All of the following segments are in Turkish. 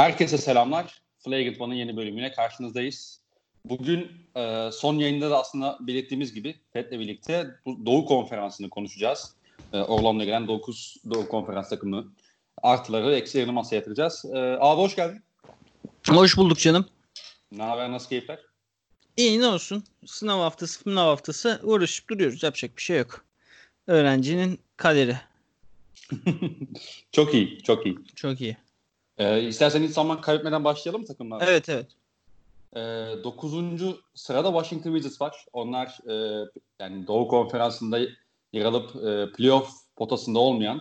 Herkese selamlar. Flagrant One'ın yeni bölümüne karşınızdayız. Bugün e, son yayında da aslında belirttiğimiz gibi Fed'le birlikte bu Doğu Konferansı'nı konuşacağız. E, Orlando'ya gelen 9 Doğu Konferans takımı artıları, eksilerini masaya yatıracağız. E, abi hoş geldin. Hoş bulduk canım. Ne haber, nasıl keyifler? İyi ne olsun. Sınav haftası, sınav haftası uğraşıp duruyoruz. Yapacak bir şey yok. Öğrencinin kaderi. çok iyi, çok iyi. Çok iyi. Ee, istersen hiç zaman kaybetmeden başlayalım takımlar. Evet evet. Ee, 9. sırada Washington Wizards var. Onlar e, yani Doğu Konferansı'nda yer alıp e, playoff potasında olmayan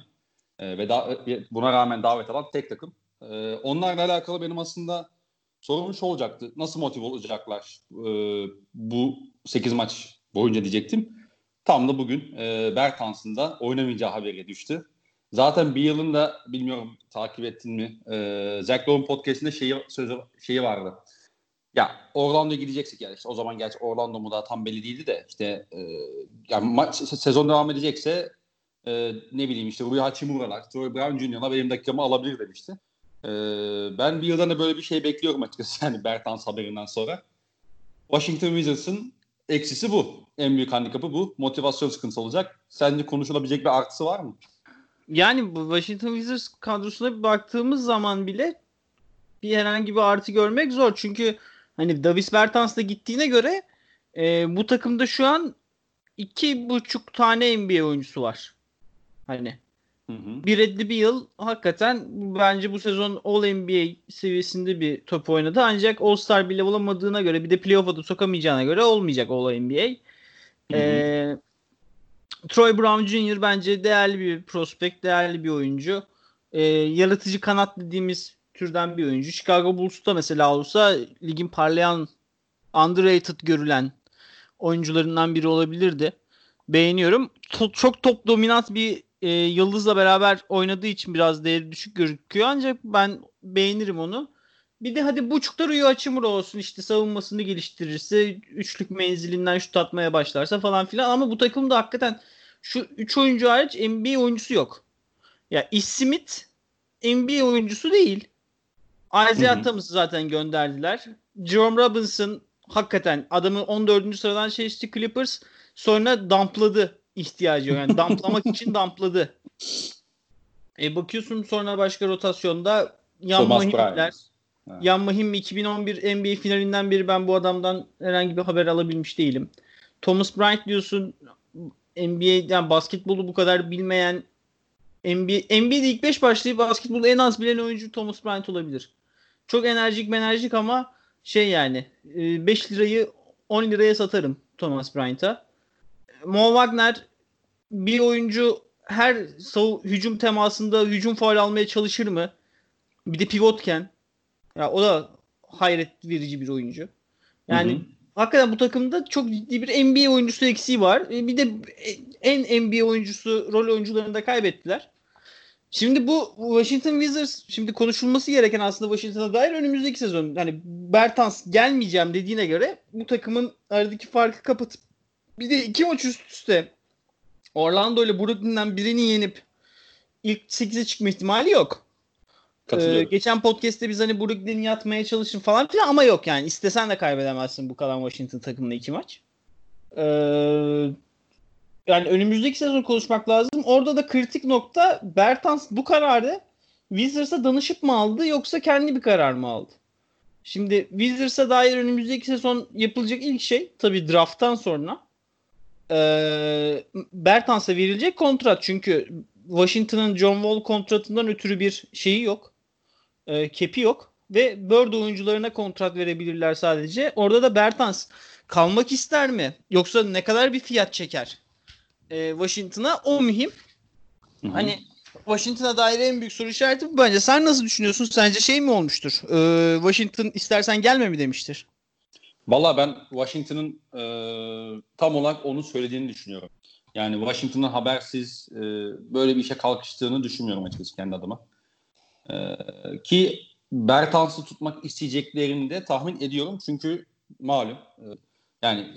e, ve da, e, buna rağmen davet alan tek takım. E, onlarla alakalı benim aslında sorum şu olacaktı. Nasıl motive olacaklar e, bu 8 maç boyunca diyecektim. Tam da bugün e, Bertans'ın da oynamayacağı haberi düştü. Zaten bir yılın da bilmiyorum takip ettin mi? E, Zach Lowe'un podcastinde şeyi, sözü, şeyi vardı. Ya Orlando'ya gideceksek yani işte o zaman gerçi Orlando mu daha tam belli değildi de işte e, yani maç sezon devam edecekse e, ne bileyim işte Rui Hachimura'lar, Troy Brown Jr.'lar benim dakikamı alabilir demişti. E, ben bir yıldan da böyle bir şey bekliyorum açıkçası yani Bertans haberinden sonra. Washington Wizards'ın eksisi bu. En büyük handikapı bu. Motivasyon sıkıntısı olacak. Sence konuşulabilecek bir artısı var mı? Yani bu Washington Wizards kadrosuna bir baktığımız zaman bile bir herhangi bir artı görmek zor. Çünkü hani Davis Bertans da gittiğine göre e, bu takımda şu an iki buçuk tane NBA oyuncusu var. Hani hı hı. bir Bradley Beal hakikaten bence bu sezon All NBA seviyesinde bir top oynadı. Ancak All Star bile olamadığına göre bir de playoff'a da sokamayacağına göre olmayacak All NBA. Hı hı. Ee, Troy Brown Jr. bence değerli bir prospekt, değerli bir oyuncu. Ee, yaratıcı kanat dediğimiz türden bir oyuncu. Chicago Bulls'ta mesela olsa ligin parlayan, underrated görülen oyuncularından biri olabilirdi. Beğeniyorum. To- çok top dominant bir e, yıldızla beraber oynadığı için biraz değeri düşük gözüküyor. Ancak ben beğenirim onu. Bir de hadi buçukta Rüya Açımura olsun işte savunmasını geliştirirse, üçlük menzilinden şut atmaya başlarsa falan filan. Ama bu takımda hakikaten şu üç oyuncu hariç NBA oyuncusu yok. Ya Smith NBA oyuncusu değil. Isaiah Thomas'ı zaten gönderdiler. Jerome Robinson hakikaten adamı 14. sıradan seçti Clippers. Sonra dampladı ihtiyacı. Yani damplamak için dampladı. E bakıyorsun sonra başka rotasyonda Yan Mahimler. Yan Mahim 2011 NBA finalinden beri ben bu adamdan herhangi bir haber alabilmiş değilim. Thomas Bryant diyorsun NBA'den basketbolu bu kadar bilmeyen NBA, NBA'de ilk 5 başlayıp basketbolu en az bilen oyuncu Thomas Bryant olabilir. Çok enerjik enerjik ama şey yani 5 e, lirayı 10 liraya satarım Thomas Bryant'a. Mo Wagner bir oyuncu her sav hücum temasında hücum faul almaya çalışır mı? Bir de pivotken ya o da hayret verici bir oyuncu. Yani hı hı. Hakikaten bu takımda çok ciddi bir NBA oyuncusu eksiği var. E, bir de en NBA oyuncusu rol oyuncularını da kaybettiler. Şimdi bu Washington Wizards şimdi konuşulması gereken aslında Washington'a dair önümüzdeki sezon. Hani Bertans gelmeyeceğim dediğine göre bu takımın aradaki farkı kapatıp bir de iki maç üst üste Orlando ile Brooklyn'den birini yenip ilk 8'e çıkma ihtimali yok. Ee, geçen podcast'te biz hani Brooklyn'i yatmaya çalışın falan filan ama yok yani. istesen de kaybedemezsin bu kalan Washington takımında iki maç. Ee, yani önümüzdeki sezon konuşmak lazım. Orada da kritik nokta Bertans bu kararı Wizards'a danışıp mı aldı yoksa kendi bir karar mı aldı? Şimdi Wizards'a dair önümüzdeki sezon yapılacak ilk şey tabii drafttan sonra e, Bertans'a verilecek kontrat. Çünkü Washington'ın John Wall kontratından ötürü bir şeyi yok. E, kepi yok. Ve Bird oyuncularına kontrat verebilirler sadece. Orada da Bertans kalmak ister mi? Yoksa ne kadar bir fiyat çeker? e, Washington'a o mühim. Hı-hı. Hani Washington'a dair en büyük soru işareti bu bence. Sen nasıl düşünüyorsun? Sence şey mi olmuştur? Ee, Washington istersen gelme mi demiştir? Valla ben Washington'ın e, tam olarak onu söylediğini düşünüyorum. Yani Washington'ın habersiz e, böyle bir işe kalkıştığını düşünmüyorum açıkçası kendi adıma. E, ki Bertans'ı tutmak isteyeceklerini de tahmin ediyorum. Çünkü malum e, yani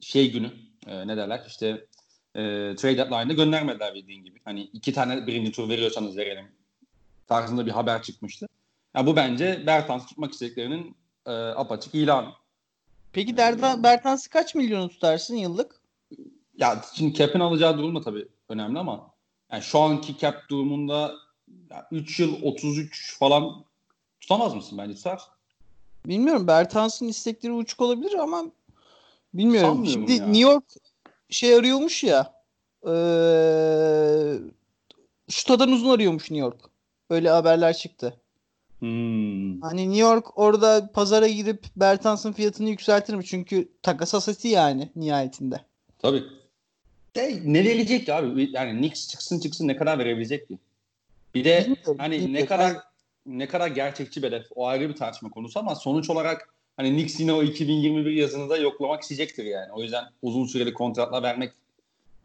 şey günü e, ne derler işte e, trade deadline'da göndermediler bildiğin gibi. Hani iki tane birinci tur veriyorsanız verelim tarzında bir haber çıkmıştı. Yani bu bence Bertans tutmak istediklerinin e, apaçık ilanı. Peki Derda, Bertans'ı kaç milyonu tutarsın yıllık? Ya şimdi cap'in alacağı durum da tabii önemli ama yani şu anki cap durumunda 3 yıl 33 falan tutamaz mısın bence tutar. Bilmiyorum Bertans'ın istekleri uçuk olabilir ama bilmiyorum. Sanmıyorum Şimdi ya. New York şey arıyormuş ya ee, şutadan uzun arıyormuş New York. Öyle haberler çıktı. Hmm. Hani New York orada pazara girip Bertans'ın fiyatını yükseltir mi? Çünkü takas aseti yani nihayetinde. Tabii. De, ne verecek abi? Yani Knicks çıksın çıksın ne kadar verebilecek ki? Bir de Bilmiyorum, hani ne bilmiyorum. kadar ne kadar gerçekçi bir hedef o ayrı bir tartışma konusu ama sonuç olarak hani Knicks yine o 2021 yazını da yoklamak isteyecektir yani. O yüzden uzun süreli kontratlar vermek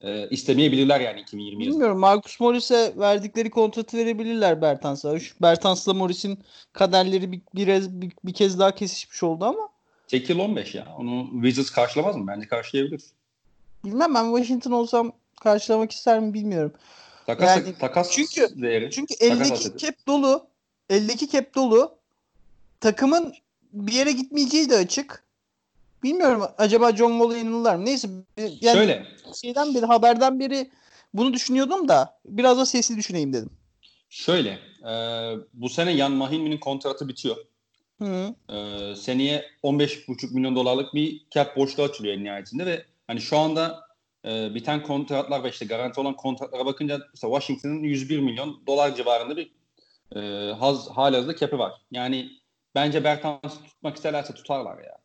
e, istemeyebilirler yani 2020 yazında. Bilmiyorum. Marcus Morris'e verdikleri kontratı verebilirler Bertans'a. Bertans'la Morris'in kaderleri bir, bir, bir, bir kez daha kesişmiş oldu ama Tek yıl 15 ya. Onu Wizards karşılamaz mı? Bence karşılayabilir. bilmem ben Washington olsam karşılamak ister mi bilmiyorum. Takas, Yani takas çünkü- değeri. Çünkü Takas eldeki aseti. cap dolu. Eldeki cap dolu. Takımın bir yere gitmeyeceği de açık. Bilmiyorum acaba John Wall'a yanılırlar mı? Neyse yani Şöyle şeyden beri haberden beri bunu düşünüyordum da biraz da sesli düşüneyim dedim. şöyle e, bu sene Yan Mahimmi'nin kontratı bitiyor. Hı. Ee, seneye 15,5 milyon dolarlık bir cap boşluğu açılıyor en nihayetinde ve hani şu anda e, biten kontratlar ve işte garanti olan kontratlara bakınca mesela Washington'ın 101 milyon dolar civarında bir e, haz, halihazırda cap'i var. Yani bence Bertans tutmak isterlerse tutarlar ya.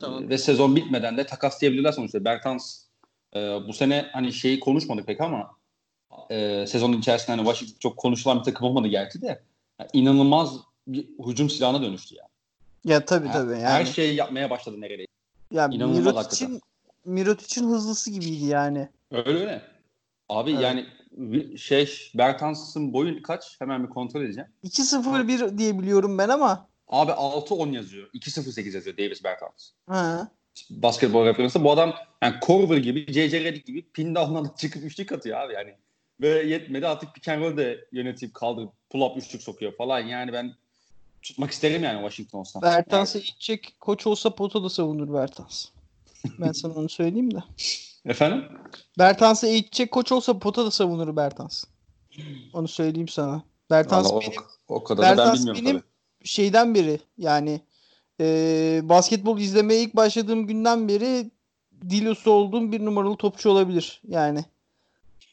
Tamam. E, ve sezon bitmeden de takaslayabilirler sonuçta. Bertans e, bu sene hani şeyi konuşmadık pek ama e, sezonun içerisinde hani Washington çok konuşulan bir takım olmadı gerçi de yani inanılmaz bir hücum silahına dönüştü ya. Ya tabii Her- tabii yani. Her şeyi yapmaya başladı neredeyse. ya inanılmaz Mirotic'in Mirotic'in hızlısı gibiydi yani. Öyle öyle. Abi Evet. yani şey Bertans'ın boyu kaç? Hemen bir kontrol edeceğim. 2-0-1 diye biliyorum ben ama. Abi 6-10 yazıyor. 2-0-8 yazıyor Davis Bertans. Ha. Basketbol referansı. Bu adam yani Korver gibi, C.C. Redick gibi pin down'dan da çıkıp üçlük atıyor abi yani. Ve yetmedi artık pick and roll de yönetip kaldırıp pull up üçlük sokuyor falan. Yani ben tutmak isterim yani Washington olsam. Bertans'a gidecek koç olsa potada savunur Bertans. Ben sana onu söyleyeyim de. Efendim? Bertans'a eğitecek koç olsa potada savunur Bertans. Onu söyleyeyim sana. Bertans Vallahi benim o, o kadar ben Bertans bilmiyorum benim tabii. şeyden beri yani e, basketbol izlemeye ilk başladığım günden beri dil usta olduğum bir numaralı topçu olabilir. Yani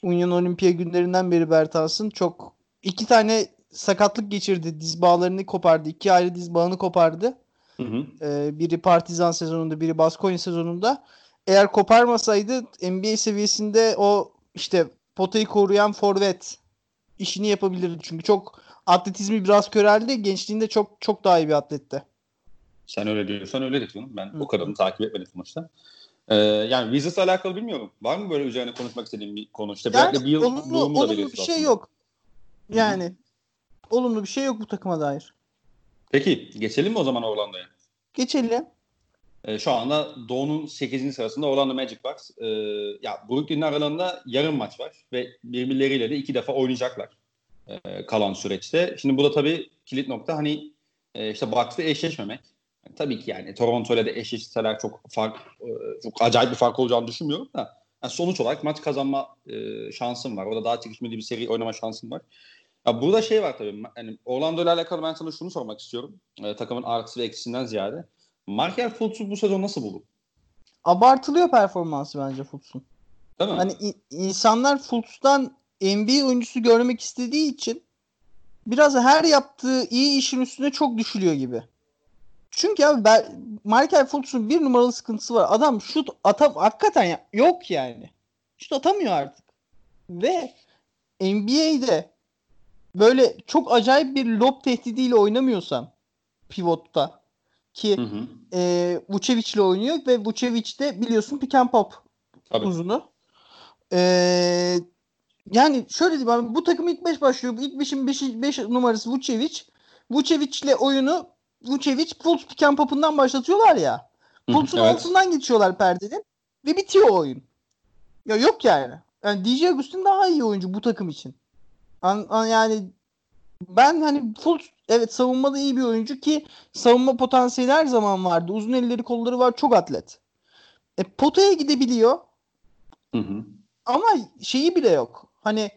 Union Olimpiya günlerinden beri Bertans'ın çok iki tane sakatlık geçirdi. Diz bağlarını kopardı. İki ayrı diz bağını kopardı. Hı hı. Ee, biri Partizan sezonunda, biri Baskonya sezonunda. Eğer koparmasaydı NBA seviyesinde o işte potayı koruyan forvet işini yapabilirdi. Çünkü çok atletizmi biraz köreldi. Gençliğinde çok çok daha iyi bir atletti. Sen öyle diyorsan öyledir canım. Ben Hı. o kadarını takip etmedim sonuçta. Ee, yani Wizards'la alakalı bilmiyorum. Var mı böyle üzerine konuşmak istediğin bir konu? İşte Yani bir yıl olumlu, olumlu bir şey aslında. yok. Yani olumlu bir şey yok bu takıma dair. Peki geçelim mi o zaman Orlando'ya? Geçelim. Ee, şu anda Doğu'nun 8. sırasında Orlando Magic var. Ee, ya Brooklyn'in aralarında yarım maç var ve birbirleriyle de iki defa oynayacaklar ee, kalan süreçte. Şimdi bu da tabii kilit nokta hani e, işte Bucks'la eşleşmemek. Yani tabii ki yani Toronto ile de eşleşseler çok fark e, çok acayip bir fark olacağını düşünmüyorum da yani sonuç olarak maç kazanma e, şansın var. Orada daha çekişmeli bir seri oynama şansın var. Ya burada şey var tabii. Yani Orlando ile alakalı ben sana şunu sormak istiyorum. E, takımın artısı ve eksisinden ziyade. Markel Fultz'u bu sezon nasıl buldun? Abartılıyor performansı bence Fultz'un. Değil mi? Hani i- insanlar Fultz'tan NBA oyuncusu görmek istediği için biraz her yaptığı iyi işin üstüne çok düşülüyor gibi. Çünkü abi ben, Michael Fultz'un bir numaralı sıkıntısı var. Adam şut atam hakikaten ya, yok yani. Şut atamıyor artık. Ve NBA'de böyle çok acayip bir lob tehdidiyle oynamıyorsan pivotta ki Hı hı. e, Vucevic ile oynuyor ve Vucevic de biliyorsun pick and pop Tabii. uzunu. Ee, yani şöyle diyeyim abi bu takım ilk 5 başlıyor. İlk 5'in 5 numarası Vucevic. Vucevic ile oyunu Vucevic Fultz pick and pop'undan başlatıyorlar ya. Fultz'un evet. altından geçiyorlar perdenin ve bitiyor oyun. Ya yok yani. Yani DJ Agustin daha iyi oyuncu bu takım için. An, an- yani ben hani full evet savunmada iyi bir oyuncu ki savunma potansiyeli her zaman vardı. Uzun elleri kolları var çok atlet. E, potaya gidebiliyor. Hı hı. Ama şeyi bile yok. Hani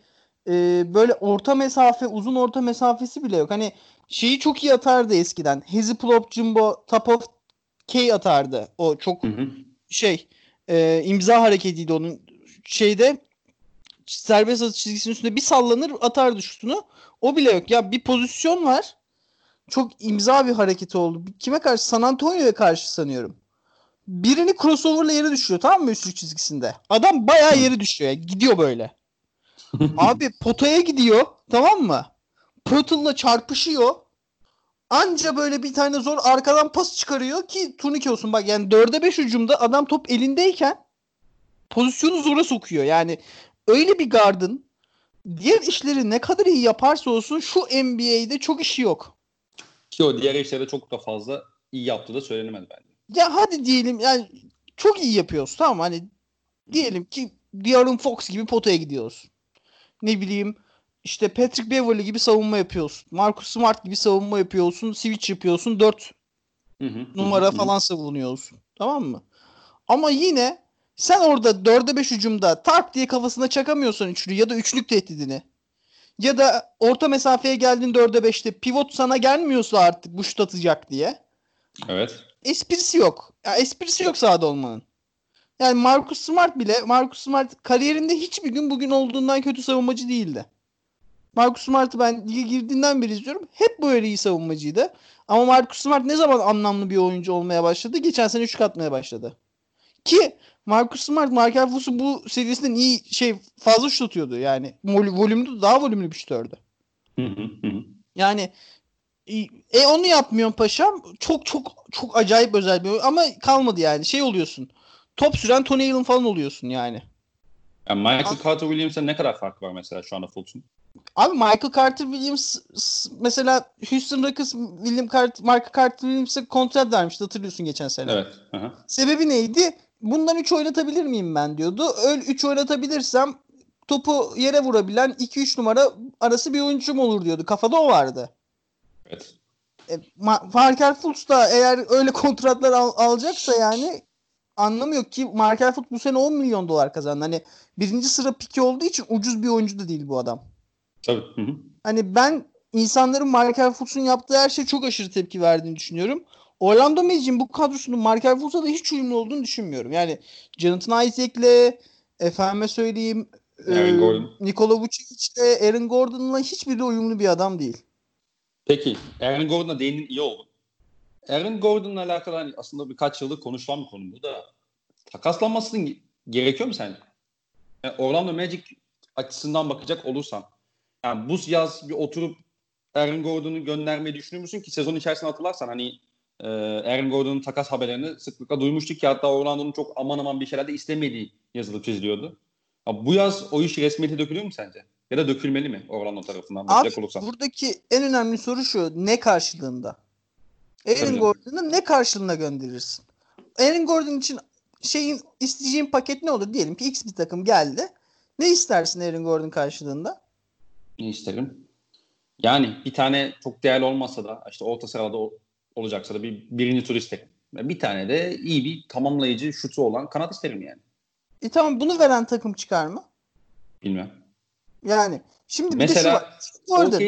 e, böyle orta mesafe, uzun orta mesafesi bile yok. Hani şeyi çok iyi atardı eskiden. Hezi Plop Jumbo Top of K atardı. O çok Hı hı. şey e, imza hareketiydi onun şeyde serbest atış çizgisinin üstünde bir sallanır atardı şutunu. O bile yok. Ya bir pozisyon var. Çok imza bir hareketi oldu. Kime karşı? San Antonio'ya karşı sanıyorum. Birini crossover'la yere düşüyor tamam mı üçlük çizgisinde. Adam bayağı yere düşüyor. ya. Gidiyor böyle. Abi potaya gidiyor tamam mı? Pötl'la çarpışıyor. Anca böyle bir tane zor arkadan pas çıkarıyor ki turnike olsun. Bak yani 4'e 5 hücumda adam top elindeyken pozisyonu zora sokuyor. Yani öyle bir gardın diğer işleri ne kadar iyi yaparsa olsun şu NBA'de çok işi yok. Ki o diğer işlerde çok da fazla iyi yaptığı da söylenemez bence. Ya hadi diyelim yani çok iyi yapıyoruz tamam hani diyelim ki De'Aaron Fox gibi potaya gidiyoruz. Ne bileyim işte Patrick Beverly gibi savunma yapıyorsun. Marcus Smart gibi savunma yapıyorsun. Switch yapıyorsun. 4 Hı hı. numara hı. falan savunuyorsun. Tamam mı? Ama yine sen orada 4'e 5 hücumda tak diye kafasına çakamıyorsan üçlü ya da üçlük tehdidini. Ya da orta mesafeye geldin 4'e 5'te pivot sana gelmiyorsa artık bu şut atacak diye. Evet. Esprisi yok. Ya esprisi yok sahada olmanın. Yani Marcus Smart bile Marcus Smart kariyerinde hiçbir gün bugün olduğundan kötü savunmacı değildi. Marcus Smart'ı ben lige girdiğinden beri izliyorum. Hep böyle iyi savunmacıydı. Ama Marcus Smart ne zaman anlamlı bir oyuncu olmaya başladı? Geçen sene üçlük atmaya başladı. Ki Marcus Smart, Markel Fultz'u bu seviyesinden iyi şey fazla şut atıyordu. Yani vol- volümlü daha volümlü bir şutördü. Hı hı. Hı hı. Yani e onu yapmıyorsun paşam. Çok çok çok acayip özel bir ama kalmadı yani. Şey oluyorsun. Top süren Tony Allen falan oluyorsun yani. Yani Michael Carter Williams'a ne kadar fark var mesela şu anda Fultz'un? Abi Michael Carter Williams mesela Houston Rockets William Carter, Michael Carter Williams'a kontrat vermişti hatırlıyorsun geçen sene. Evet. Hı hı. Sebebi neydi? Bundan 3 oynatabilir miyim ben diyordu. Öyle 3 oynatabilirsem topu yere vurabilen 2-3 numara arası bir oyuncum olur diyordu. Kafada o vardı. Evet. E, Ma- Markel Fultz da eğer öyle kontratlar al- alacaksa yani anlamıyor ki Markel Fultz bu sene 10 milyon dolar kazandı. Hani birinci sıra piki olduğu için ucuz bir oyuncu da değil bu adam. Tabii. Hı hı. Hani ben insanların Markel Fultz'un yaptığı her şey çok aşırı tepki verdiğini düşünüyorum. Orlando Magic'in bu kadrosunun Markel Fultz'a da hiç uyumlu olduğunu düşünmüyorum. Yani Jonathan Isaac'le efendime söyleyeyim Aaron e, Gordon. Nikola Vucevic'le Aaron Gordon'la hiçbiri uyumlu bir adam değil. Peki Aaron Gordon'a değindin iyi oldu. Aaron Gordon'la alakalı hani aslında birkaç yıldır konuşulan bir konu bu da takaslanmasının gerekiyor mu sence? Yani Orlando Magic açısından bakacak olursan yani bu yaz bir oturup Aaron Gordon'u göndermeyi düşünür müsün ki sezon içerisinde hatırlarsan hani e, Aaron Gordon'un takas haberlerini sıklıkla duymuştuk ki hatta Orlando'nun çok aman aman bir şeyler de istemediği yazılıp çiziliyordu. Ya bu yaz o iş resmiyete dökülüyor mu sence? Ya da dökülmeli mi Orlando tarafından Abi olursan? buradaki en önemli soru şu. Ne karşılığında? Aaron. Gordon'u ne karşılığında gönderirsin? Aaron Gordon için şeyin isteyeceğin paket ne olur? Diyelim ki X bir takım geldi. Ne istersin Aaron Gordon karşılığında? Ne isterim? Yani bir tane çok değerli olmasa da işte orta sırada olacaksa da bir birinci tur isterim. Bir tane de iyi bir tamamlayıcı şutu olan kanat isterim yani. E tamam bunu veren takım çıkar mı? Bilmem. Yani şimdi bir de şu Mesela var. Gordon.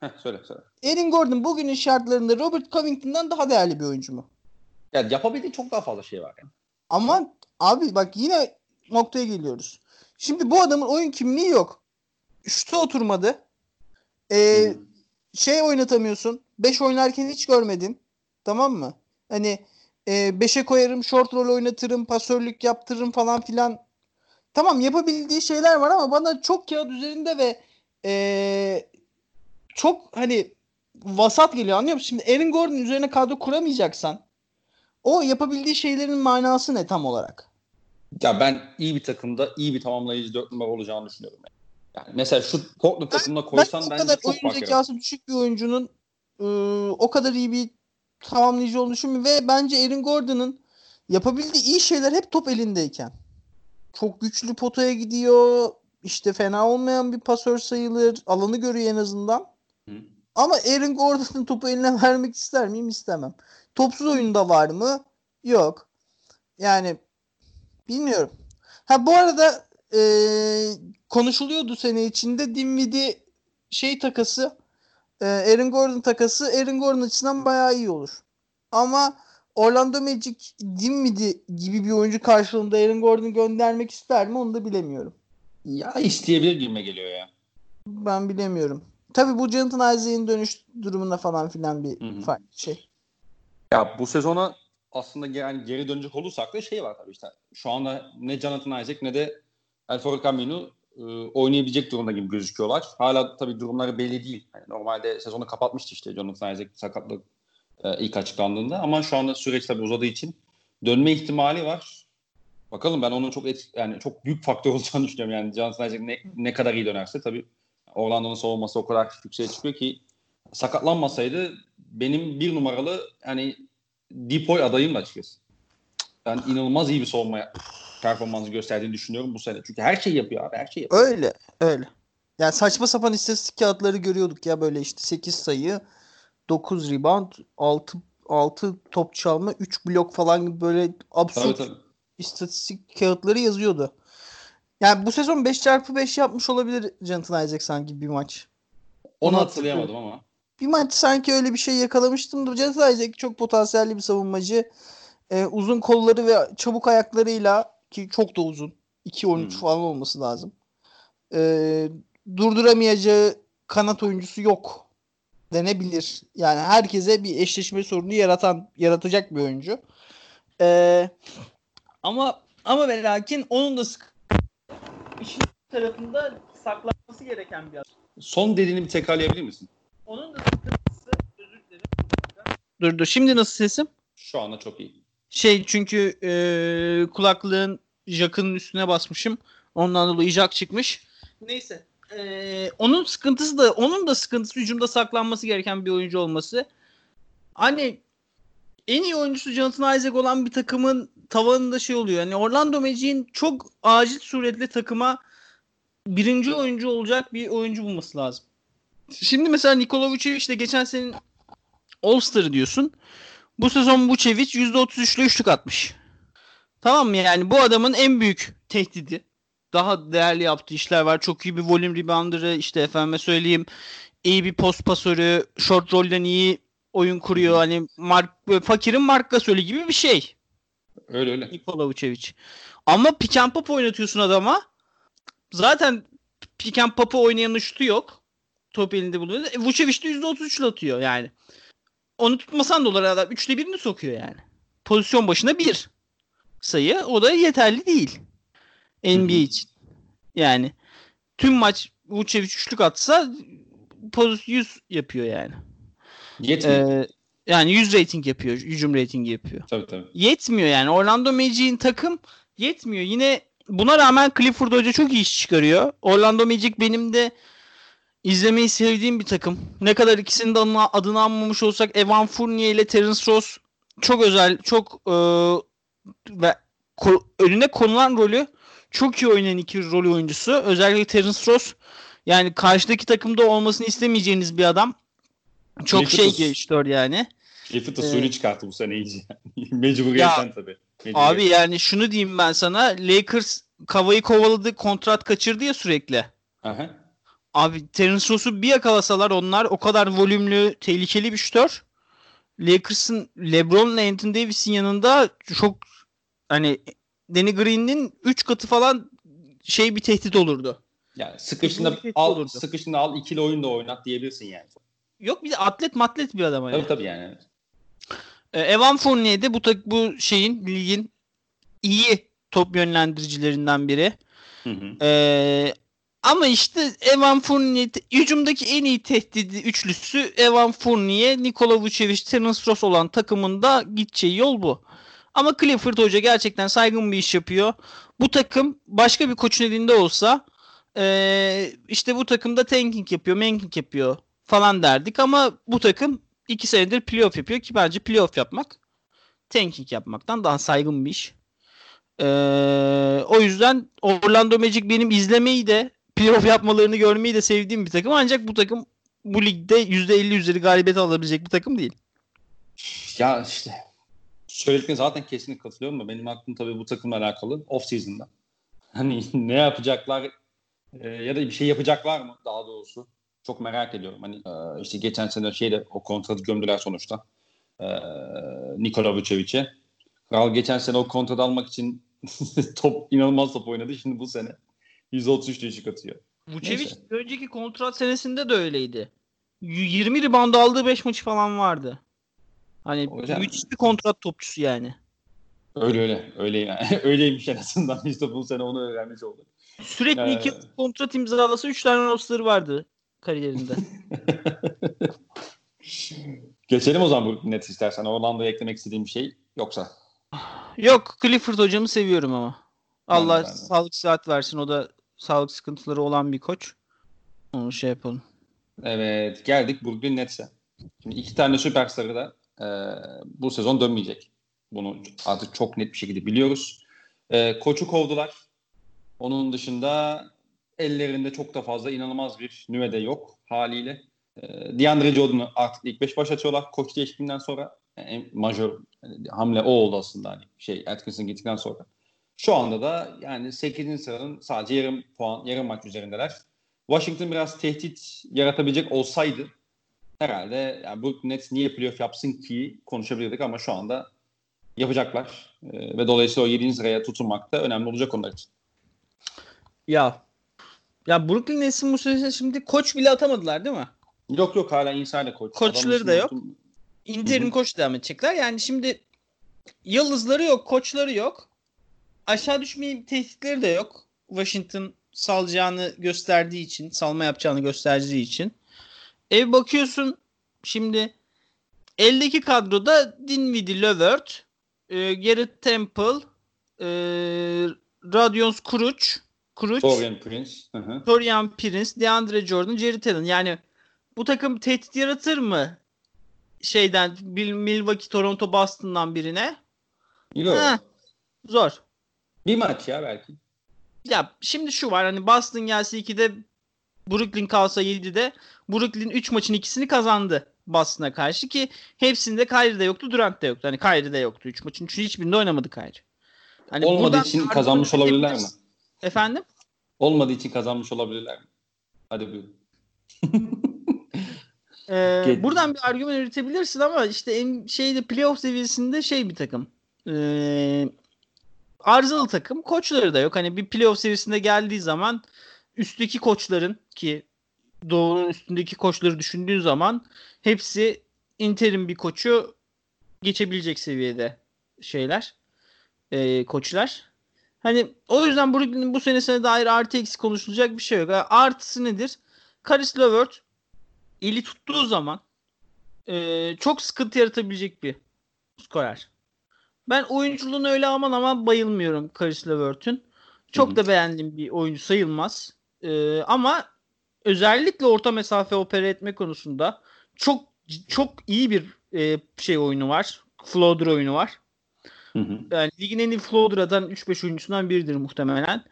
Heh, söyle söyle. Aaron Gordon bugünün şartlarında Robert Covington'dan daha değerli bir oyuncu mu? Ya yapabildiği çok daha fazla şey var yani. Ama abi bak yine noktaya geliyoruz. Şimdi bu adamın oyun kimliği yok. Şuta oturmadı. Ee, Hı. şey oynatamıyorsun. 5 oynarken hiç görmedin. Tamam mı? Hani 5'e koyarım, short roll oynatırım, pasörlük yaptırırım falan filan. Tamam yapabildiği şeyler var ama bana çok kağıt üzerinde ve ee, çok hani vasat geliyor anlıyor musun? Şimdi Aaron Gordon üzerine kadro kuramayacaksan o yapabildiği şeylerin manası ne tam olarak? Ya ben iyi bir takımda iyi bir tamamlayıcı dört numara olacağını düşünüyorum. Yani, yani mesela şu Portland takımına koysan ben o bence kadar çok oyun fark yaratır. zekası düşük bir oyuncunun e, o kadar iyi bir tamamlayıcı olduğunu düşünmüyorum ve bence Aaron Gordon'ın yapabildiği iyi şeyler hep top elindeyken. Çok güçlü potaya gidiyor. işte fena olmayan bir pasör sayılır. Alanı görüyor en azından. Hı. Ama Aaron Gordon'ın topu eline vermek ister miyim? İstemem. Topsuz oyunda var mı? Yok. Yani bilmiyorum. Ha bu arada e, konuşuluyordu sene içinde Dinwiddie şey takası e, Aaron Gordon takası Aaron Gordon açısından bayağı iyi olur. Ama Orlando Magic Dinwiddie gibi bir oyuncu karşılığında Aaron Gordon'u göndermek ister mi onu da bilemiyorum. Ya isteyebilir gibime geliyor ya. Ben bilemiyorum. Tabii bu Jonathan Isaac'in dönüş durumunda falan filan bir Hı hı. farklı şey. Ya bu sezona aslında yani geri dönecek olursak da şey var tabii işte. Şu anda ne Jonathan Isaac ne de Alfaro Camino e, oynayabilecek durumda gibi gözüküyorlar. Hala tabii durumları belli değil. Yani normalde sezonu kapatmıştı işte Jonathan Isaac sakatlık e, ilk açıklandığında ama şu anda süreç tabii uzadığı için dönme ihtimali var. Bakalım ben onun çok et, yani çok büyük faktör olacağını düşünüyorum. Yani Jonathan Isaac ne, ne kadar iyi dönerse tabii Orlando'nun savunması o kadar yükseğe çıkıyor ki sakatlanmasaydı benim bir numaralı hani Depoy adayım da açıkçası. Ben inanılmaz iyi bir savunma performansı gösterdiğini düşünüyorum bu sene. Çünkü her şeyi yapıyor abi her şeyi yapıyor. Öyle öyle. Yani saçma sapan istatistik kağıtları görüyorduk ya böyle işte 8 sayı 9 rebound 6 6 top çalma 3 blok falan gibi böyle Tabii absürt tabii. istatistik kağıtları yazıyordu. Yani bu sezon 5x5 yapmış olabilir Jonathan Isaac sanki bir maç. Onu Onu hatırlayamadım ama. Bir maç sanki öyle bir şey yakalamıştım da Jonathan Isaac çok potansiyelli bir savunmacı. Ee, uzun kolları ve çabuk ayaklarıyla ki çok da uzun. 2-13 Hmm. falan olması lazım. Ee, durduramayacağı kanat oyuncusu yok denebilir. Yani herkese bir eşleşme sorunu yaratan yaratacak bir oyuncu. Ee, ama ama ve lakin onun da sık işin tarafında saklanması gereken bir adam. Son dediğini bir tekrarlayabilir misin? Onun da sıkıntısı özür dilerim. Dur dur. Şimdi nasıl sesim? Şu anda çok iyi. Şey çünkü e, kulaklığın jackının üstüne basmışım. Ondan dolayı jack çıkmış. Neyse. E, onun sıkıntısı da onun da sıkıntısı hücumda saklanması gereken bir oyuncu olması. Hani en iyi oyuncusu Jonathan Isaac olan bir takımın tavanında şey oluyor. Yani Orlando Magic'in çok acil suretle takıma birinci oyuncu olacak bir oyuncu bulması lazım. Şimdi mesela Nikola Vucevic de geçen senin All-Star'ı diyorsun. Bu sezon Vucevic %33 ile üçlük atmış. Tamam mı yani bu adamın en büyük tehdidi. Daha değerli yaptığı işler var. Çok iyi bir volume rebounder işte efendime söyleyeyim. iyi bir post pasörü, short roll'den iyi oyun kuruyor. Hani Mark, fakirin Mark Gasol'ü gibi bir şey. Öyle öyle. Nikola Vucevic. Ama pick and pop oynatıyorsun adama. Zaten pick and pop'u oynayanın şutu yok. Top elinde bulunuyor. E, Vucevic de %33 ile atıyor yani. Onu tutmasan da olur adam. Üçte birini sokuyor yani. Pozisyon başına bir sayı. O da yeterli değil. NBA için. Yani tüm maç Vucevic üçlük atsa pozisyon 100 yapıyor yani. Yetmiyor. Ee, yani 100 rating yapıyor. Hücum ratingi yapıyor tabii tabii. yetmiyor yani. Orlando Magic'in takım yetmiyor. Yine buna rağmen Clifford Hoca çok iyi iş çıkarıyor. Orlando Magic benim de izlemeyi sevdiğim bir takım. Ne kadar ikisinin de adını, adını anmamış olsak Evan Fournier ile Terence Ross çok özel, çok e, ve ko- önüne konulan rolü çok iyi oynayan iki rol oyuncusu. Özellikle Terence Ross yani karşıdaki takımda olmasını istemeyeceğiniz bir adam. Çok Clifford şey geçiyor yani. Clifford da Ee, suyunu çıkarttı bu sene iyice. Mecburiyetten tabii. Mecburiyetten. Abi yani şunu diyeyim ben sana. Lakers Kavayı kovaladı, kontrat kaçırdı ya sürekli. Aha. Abi Terence Ross'u bir yakalasalar onlar o kadar volümlü, tehlikeli bir şütör. Lakers'ın LeBron'la Anthony Davis'in yanında çok hani Danny Green'in 3 katı falan şey bir tehdit olurdu. Yani Kesinlikle al, olurdu. sıkıştığında al ikili oyun da oynat diyebilirsin yani. Yok bir de atlet matlet bir adam hani. Tabii tabii yani. Ee, Evan Fournier de bu bu şeyin ligin iyi top yönlendiricilerinden biri. Hı hı. Ee, ama işte Evan Fournier hücumdaki en iyi tehdidi üçlüsü Evan Fournier, Nikola Vucevic, Terence Ross olan takımında gideceği yol bu. Ama Clifford Hoca gerçekten saygın bir iş yapıyor. Bu takım başka bir koçun elinde olsa ee, işte bu takımda tanking yapıyor, manking yapıyor falan derdik ama bu takım iki senedir playoff yapıyor ki bence playoff yapmak tanking yapmaktan daha saygın bir iş. Ee, o yüzden Orlando Magic benim izlemeyi de playoff yapmalarını görmeyi de sevdiğim bir takım. Ancak bu takım bu ligde %50 üzeri galibiyet alabilecek bir takım değil. Ya işte söylediklerine zaten kesinlikle katılıyorum da benim aklım tabii bu takımla alakalı off season'da. Hani ne yapacaklar e, ya da bir şey yapacaklar mı daha doğrusu. Çok merak ediyorum. Hani e, işte geçen sene şeyde o kontratı gömdüler sonuçta. E, Nikola Vucevic'e. Kral geçen sene o kontratı almak için top inanılmaz top oynadı. Şimdi bu sene 133 düşük atıyor. Vucevic önceki kontrat senesinde de öyleydi. 20 rebound aldığı 5 maçı falan vardı. Hani Hocam, müthiş bir kontrat topçusu yani. Öyle öyle. Öyle yani. Öyleymiş en azından. İşte bu sene onu öğrenmiş olduk. Sürekli ee... iki kontrat imzalasa 3 tane roster'ı vardı kariyerinde. Geçelim o zaman bu net istersen. Orlando'ya eklemek istediğim bir şey yoksa. Yok. Clifford hocamı seviyorum ama. Allah ben ben sağlık saat versin. O da sağlık sıkıntıları olan bir koç. Onu şey yapalım. Evet. Geldik Brooklyn Nets'e. Şimdi iki tane süperstarı da e, bu sezon dönmeyecek. Bunu artık çok net bir şekilde biliyoruz. E, koçu kovdular. Onun dışında ellerinde çok da fazla inanılmaz bir nüvede yok haliyle. E, DeAndre Jordan'ı artık ilk beş baş atıyorlar. Koç değişikliğinden sonra en majör yani hamle o oldu aslında hani şey Atkinson gittikten sonra. Şu anda da yani 8. sıranın sadece yarım puan, yarım maç üzerindeler. Washington biraz tehdit yaratabilecek olsaydı herhalde yani bu Nets niye playoff yapsın ki konuşabilirdik ama şu anda yapacaklar. Ee, ve dolayısıyla o 7. sıraya tutunmak da önemli olacak onlar için. Ya ya Brooklyn Nets'in bu süreçte şimdi koç bile atamadılar değil mi? Yok yok hala insider koç. Koçları da yok. Tutum... Interim koç devam edecekler. Yani şimdi yıldızları yok, koçları yok. Aşağı düşmeyi tehditleri de yok. Washington salacağını gösterdiği için, salma yapacağını gösterdiği için. Ev bakıyorsun şimdi eldeki kadroda Dinwiddie Levert, e, Garrett Temple, e, Radions Kuruc, Kuruc, Torian Prince, hı Torian Prince, DeAndre Jordan, Jerry Allen. Yani bu takım tehdit yaratır mı? Şeyden Milwaukee, Toronto, Boston'dan birine. Yok. Heh, zor. Bir maç ya belki. Ya şimdi şu var hani Boston gelse 2'de Brooklyn kalsa 7'de Brooklyn 3 maçın ikisini kazandı Boston'a karşı ki hepsinde Kyrie de yoktu Durant de yoktu. Hani Kyrie de yoktu 3 maçın. Çünkü hiçbirinde oynamadı Kyrie. Hani Olmadığı için kazanmış olabilirler mi? Efendim? Olmadığı için kazanmış olabilirler mi? Hadi buyurun. ee, buradan bir argüman üretebilirsin ama işte en şeyde playoff seviyesinde şey bir takım. Ee, arızalı takım. Koçları da yok. Hani bir playoff seviyesinde geldiği zaman üstteki koçların ki Doğu'nun üstündeki koçları düşündüğün zaman hepsi interim bir koçu geçebilecek seviyede şeyler e, koçlar. Hani o yüzden Brooklyn'in bu senesine dair artı eksi konuşulacak bir şey yok. Yani artısı nedir? Karis Levert eli tuttuğu zaman e, çok sıkıntı yaratabilecek bir skorer. Ben oyunculuğunu öyle aman aman bayılmıyorum Karis Levert'ün. Çok Hı-hı. da beğendiğim bir oyuncu sayılmaz. Ee, ama özellikle orta mesafe opera etme konusunda çok çok iyi bir e, şey oyunu var. Floater oyunu var. Hı hı. Yani ligin en iyi floater atan 3-5 oyuncusundan biridir muhtemelen.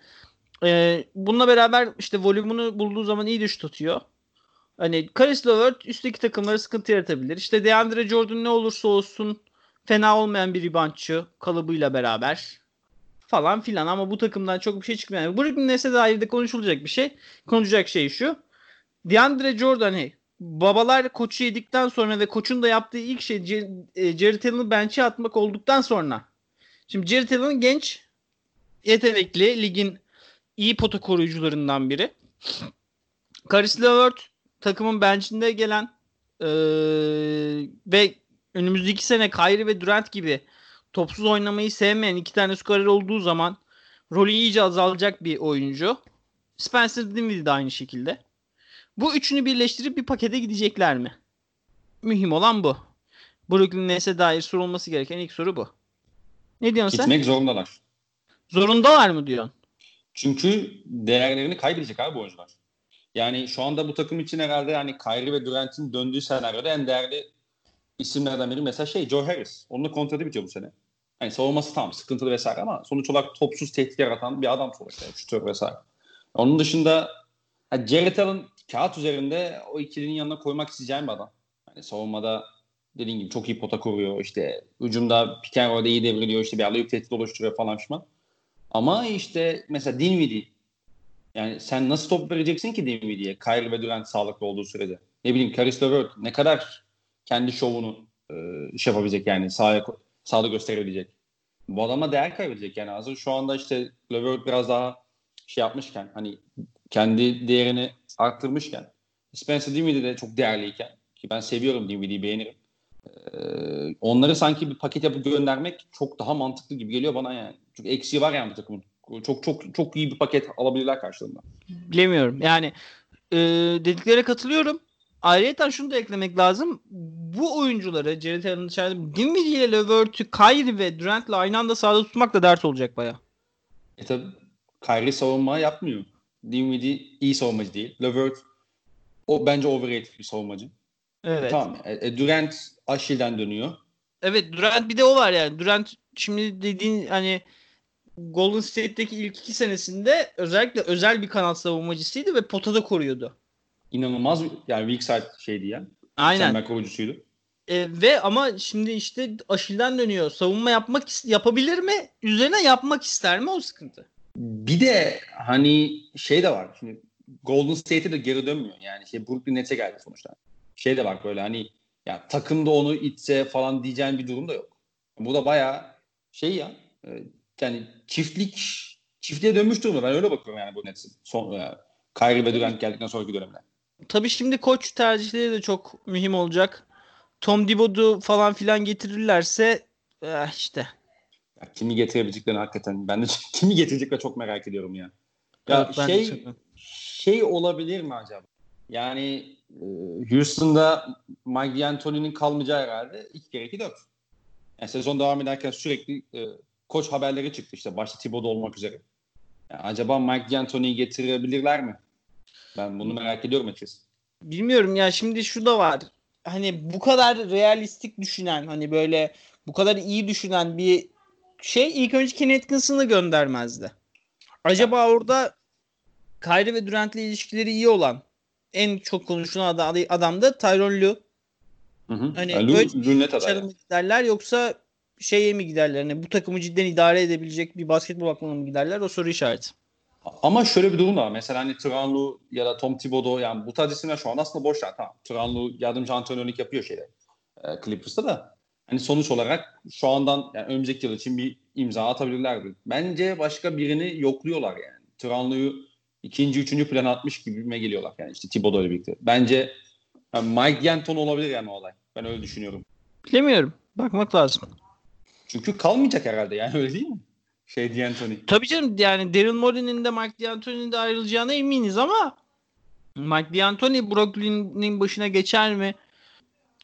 Ee, bununla beraber işte volümünü bulduğu zaman iyi de şut atıyor. Hani Karis Levert üstteki takımlara sıkıntı yaratabilir. İşte DeAndre Jordan ne olursa olsun fena olmayan bir reboundçı kalıbıyla beraber falan filan ama bu takımdan çok bir şey çıkmıyor. Yani Brooklyn Nets'e dair de konuşulacak bir şey. Konuşacak şey şu. DeAndre Jordan hey, babalar koçu yedikten sonra ve koçun da yaptığı ilk şey e, Jared Allen'ı bench'e atmak olduktan sonra. Şimdi Jared Allen genç, yetenekli, ligin iyi pota koruyucularından biri. Karis LeVert takımın bench'inde gelen ee, ve önümüzdeki sene Kyrie ve Durant gibi topsuz oynamayı sevmeyen iki tane skorer olduğu zaman rolü iyice azalacak bir oyuncu. Spencer Dinwiddie de aynı şekilde. Bu üçünü birleştirip bir pakete gidecekler mi? Mühim olan bu. Brooklyn Nets'e dair sorulması gereken ilk soru bu. Ne diyorsun Gitmek sen? Gitmek zorundalar. Zorundalar mı diyorsun? Çünkü değerlerini kaybedecek abi bu oyuncular. Yani şu anda bu takım için herhalde yani Kyrie ve Durant'in döndüğü senaryoda en değerli isimlerden biri mesela şey Joe Harris. Onunla kontratı bitiyor bu sene. Hani savunması tam sıkıntılı vesaire ama sonuç olarak topsuz tehdit yaratan bir adam sonuçta. Yani, şutör vesaire. Onun dışında Ha, Jared Allen kağıt üzerinde o ikilinin yanına koymak isteyeceğim bir adam. Yani savunmada dediğim gibi çok iyi pota kuruyor. İşte ucunda pick and iyi devriliyor. İşte bir alayıp tehdit oluşturuyor falan şişman. Ama işte mesela Dinwiddie yani sen nasıl top vereceksin ki Dinwiddie'ye? Kyrie ve Durant sağlıklı olduğu sürede. Ne bileyim Caris LeVert ne kadar kendi şovunu e, iş yapabilecek yani sahaya, sahada gösterebilecek. Bu adama değer kaybedecek yani hazır şu anda işte LeVert biraz daha şey yapmışken hani kendi değerini arttırmışken Spencer Dinwiddie de çok değerliyken ki ben seviyorum Dinwiddie'yi beğenirim. Ee, onları sanki bir paket yapıp göndermek çok daha mantıklı gibi geliyor bana yani. Çünkü eksiği var yani bu takımın. Çok çok çok iyi bir paket alabilirler karşılığında. Bilemiyorum. Yani e, dediklere katılıyorum. Ayrıca şunu da eklemek lazım. Bu oyuncuları Jared Allen dışarıda Dinwiddie ile Levert'ü Kyrie ve Durant'le aynı anda sahada tutmak da dert olacak baya. E tabi Kyrie savunma yapmıyor. Dinwiddie iyi savunmacı değil. Levert o bence overrated bir savunmacı. Evet. Tamam. E, e, Durant Aşil'den dönüyor. Evet Durant bir de o var yani. Durant şimdi dediğin hani Golden State'deki ilk iki senesinde özellikle özel bir kanat savunmacısıydı ve potada koruyordu. İnanılmaz yani weak side şeydi ya. Aynen. Çember koruyucusuydu. E, ve ama şimdi işte Aşil'den dönüyor. Savunma yapmak yapabilir mi? Üzerine yapmak ister mi? O sıkıntı. Bir de hani şey de var. Şimdi Golden State'e de geri dönmüyor. Yani şey Brooklyn Nets'e geldi sonuçta. Şey de var böyle hani ya takımda onu itse falan diyeceğin bir durum da yok. Bu da bayağı şey ya e, yani çiftlik çiftliğe dönmüş durumda. Ben öyle bakıyorum yani bu Nets'in. Son, yani e, Kyrie ve Durant geldikten sonraki dönemde. Tabii şimdi koç tercihleri de çok mühim olacak. Tom Thibodeau falan filan getirirlerse eh işte. Ya kimi getirebileceklerini hakikaten ben de kimi getirecekler çok merak ediyorum ya. Ya evet, şey şey olabilir mi acaba? Yani e, Houston'da Mike D'Antoni'nin kalmayacağı herhalde 2 kere 2 4. Yani sezon devam ederken sürekli e, koç haberleri çıktı işte başta Thibodeau olmak üzere. Yani acaba Mike D'Antoni'yi getirebilirler mi? Ben bunu merak ediyorum açıkçası. Bilmiyorum ya şimdi şu da var. Hani bu kadar realistik düşünen hani böyle bu kadar iyi düşünen bir şey ilk önce Kenny Atkinson'ı göndermezdi. Acaba orada Kyrie ve Durant'le ilişkileri iyi olan en çok konuşulan adam, adam da Tyron Lue. Hı hı. Hani öyle mı giderler yoksa şeye mi giderler? Hani bu takımı cidden idare edebilecek bir basketbol aklına mı giderler? O soru işareti. Ama şöyle bir durum da var. Mesela hani Tranlu ya da Tom Thibodeau yani bu tarz isimler şu an aslında boşlar. Tamam. Tranlu yardımcı antrenörlük yapıyor şeyde. E, Clippers'ta da. Hani sonuç olarak şu andan yani önümüzdeki yıl için bir imza atabilirlerdi. Bence başka birini yokluyorlar yani. Tranlu'yu ikinci, üçüncü plan atmış gibi geliyorlar yani işte Thibodeau ile birlikte. Bence yani Mike D'Anton olabilir yani olay. Ben öyle düşünüyorum. Bilemiyorum. Bakmak lazım. Çünkü kalmayacak herhalde yani öyle değil mi? Şey D'Antoni. Tabii canım yani Daryl Morey'nin de Mike D'Antoni'nin de ayrılacağına eminiz ama Mike D'Antoni Brooklyn'in başına geçer mi?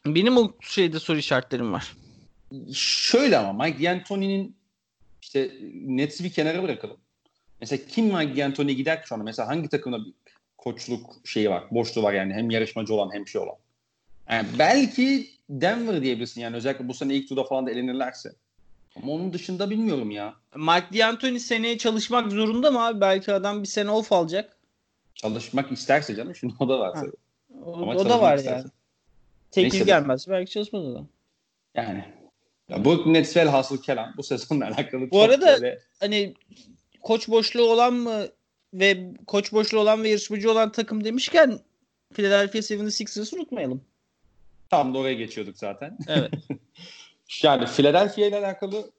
Benim o şeyde soru işaretlerim var. Şöyle ama Mike D'Antoni'nin işte Nets'i bir kenara bırakalım. Mesela kim Mike D'Antoni gider ki şu anda? Mesela hangi takımda bir koçluk şeyi var, boşluğu var yani hem yarışmacı olan hem şey olan. Yani belki Denver diyebilirsin yani özellikle bu sene ilk turda falan da elenirlerse. Ama onun dışında bilmiyorum ya. Mike D'Antoni seneye çalışmak zorunda mı abi? Belki adam bir sene off alacak. Çalışmak isterse canım. Şimdi o da var tabii. O, o da var isterse. yani. Teklif gelmez. Belki çalışmaz adam. Yani. Ya bu Nets velhasıl kelam bu sezonla alakalı bu çok arada böyle... hani koç boşluğu olan mı ve koç boşluğu olan ve yarışmacı olan takım demişken Philadelphia 76ers'ı unutmayalım. Tam da oraya geçiyorduk zaten. Evet. Yani Philadelphia ile alakalı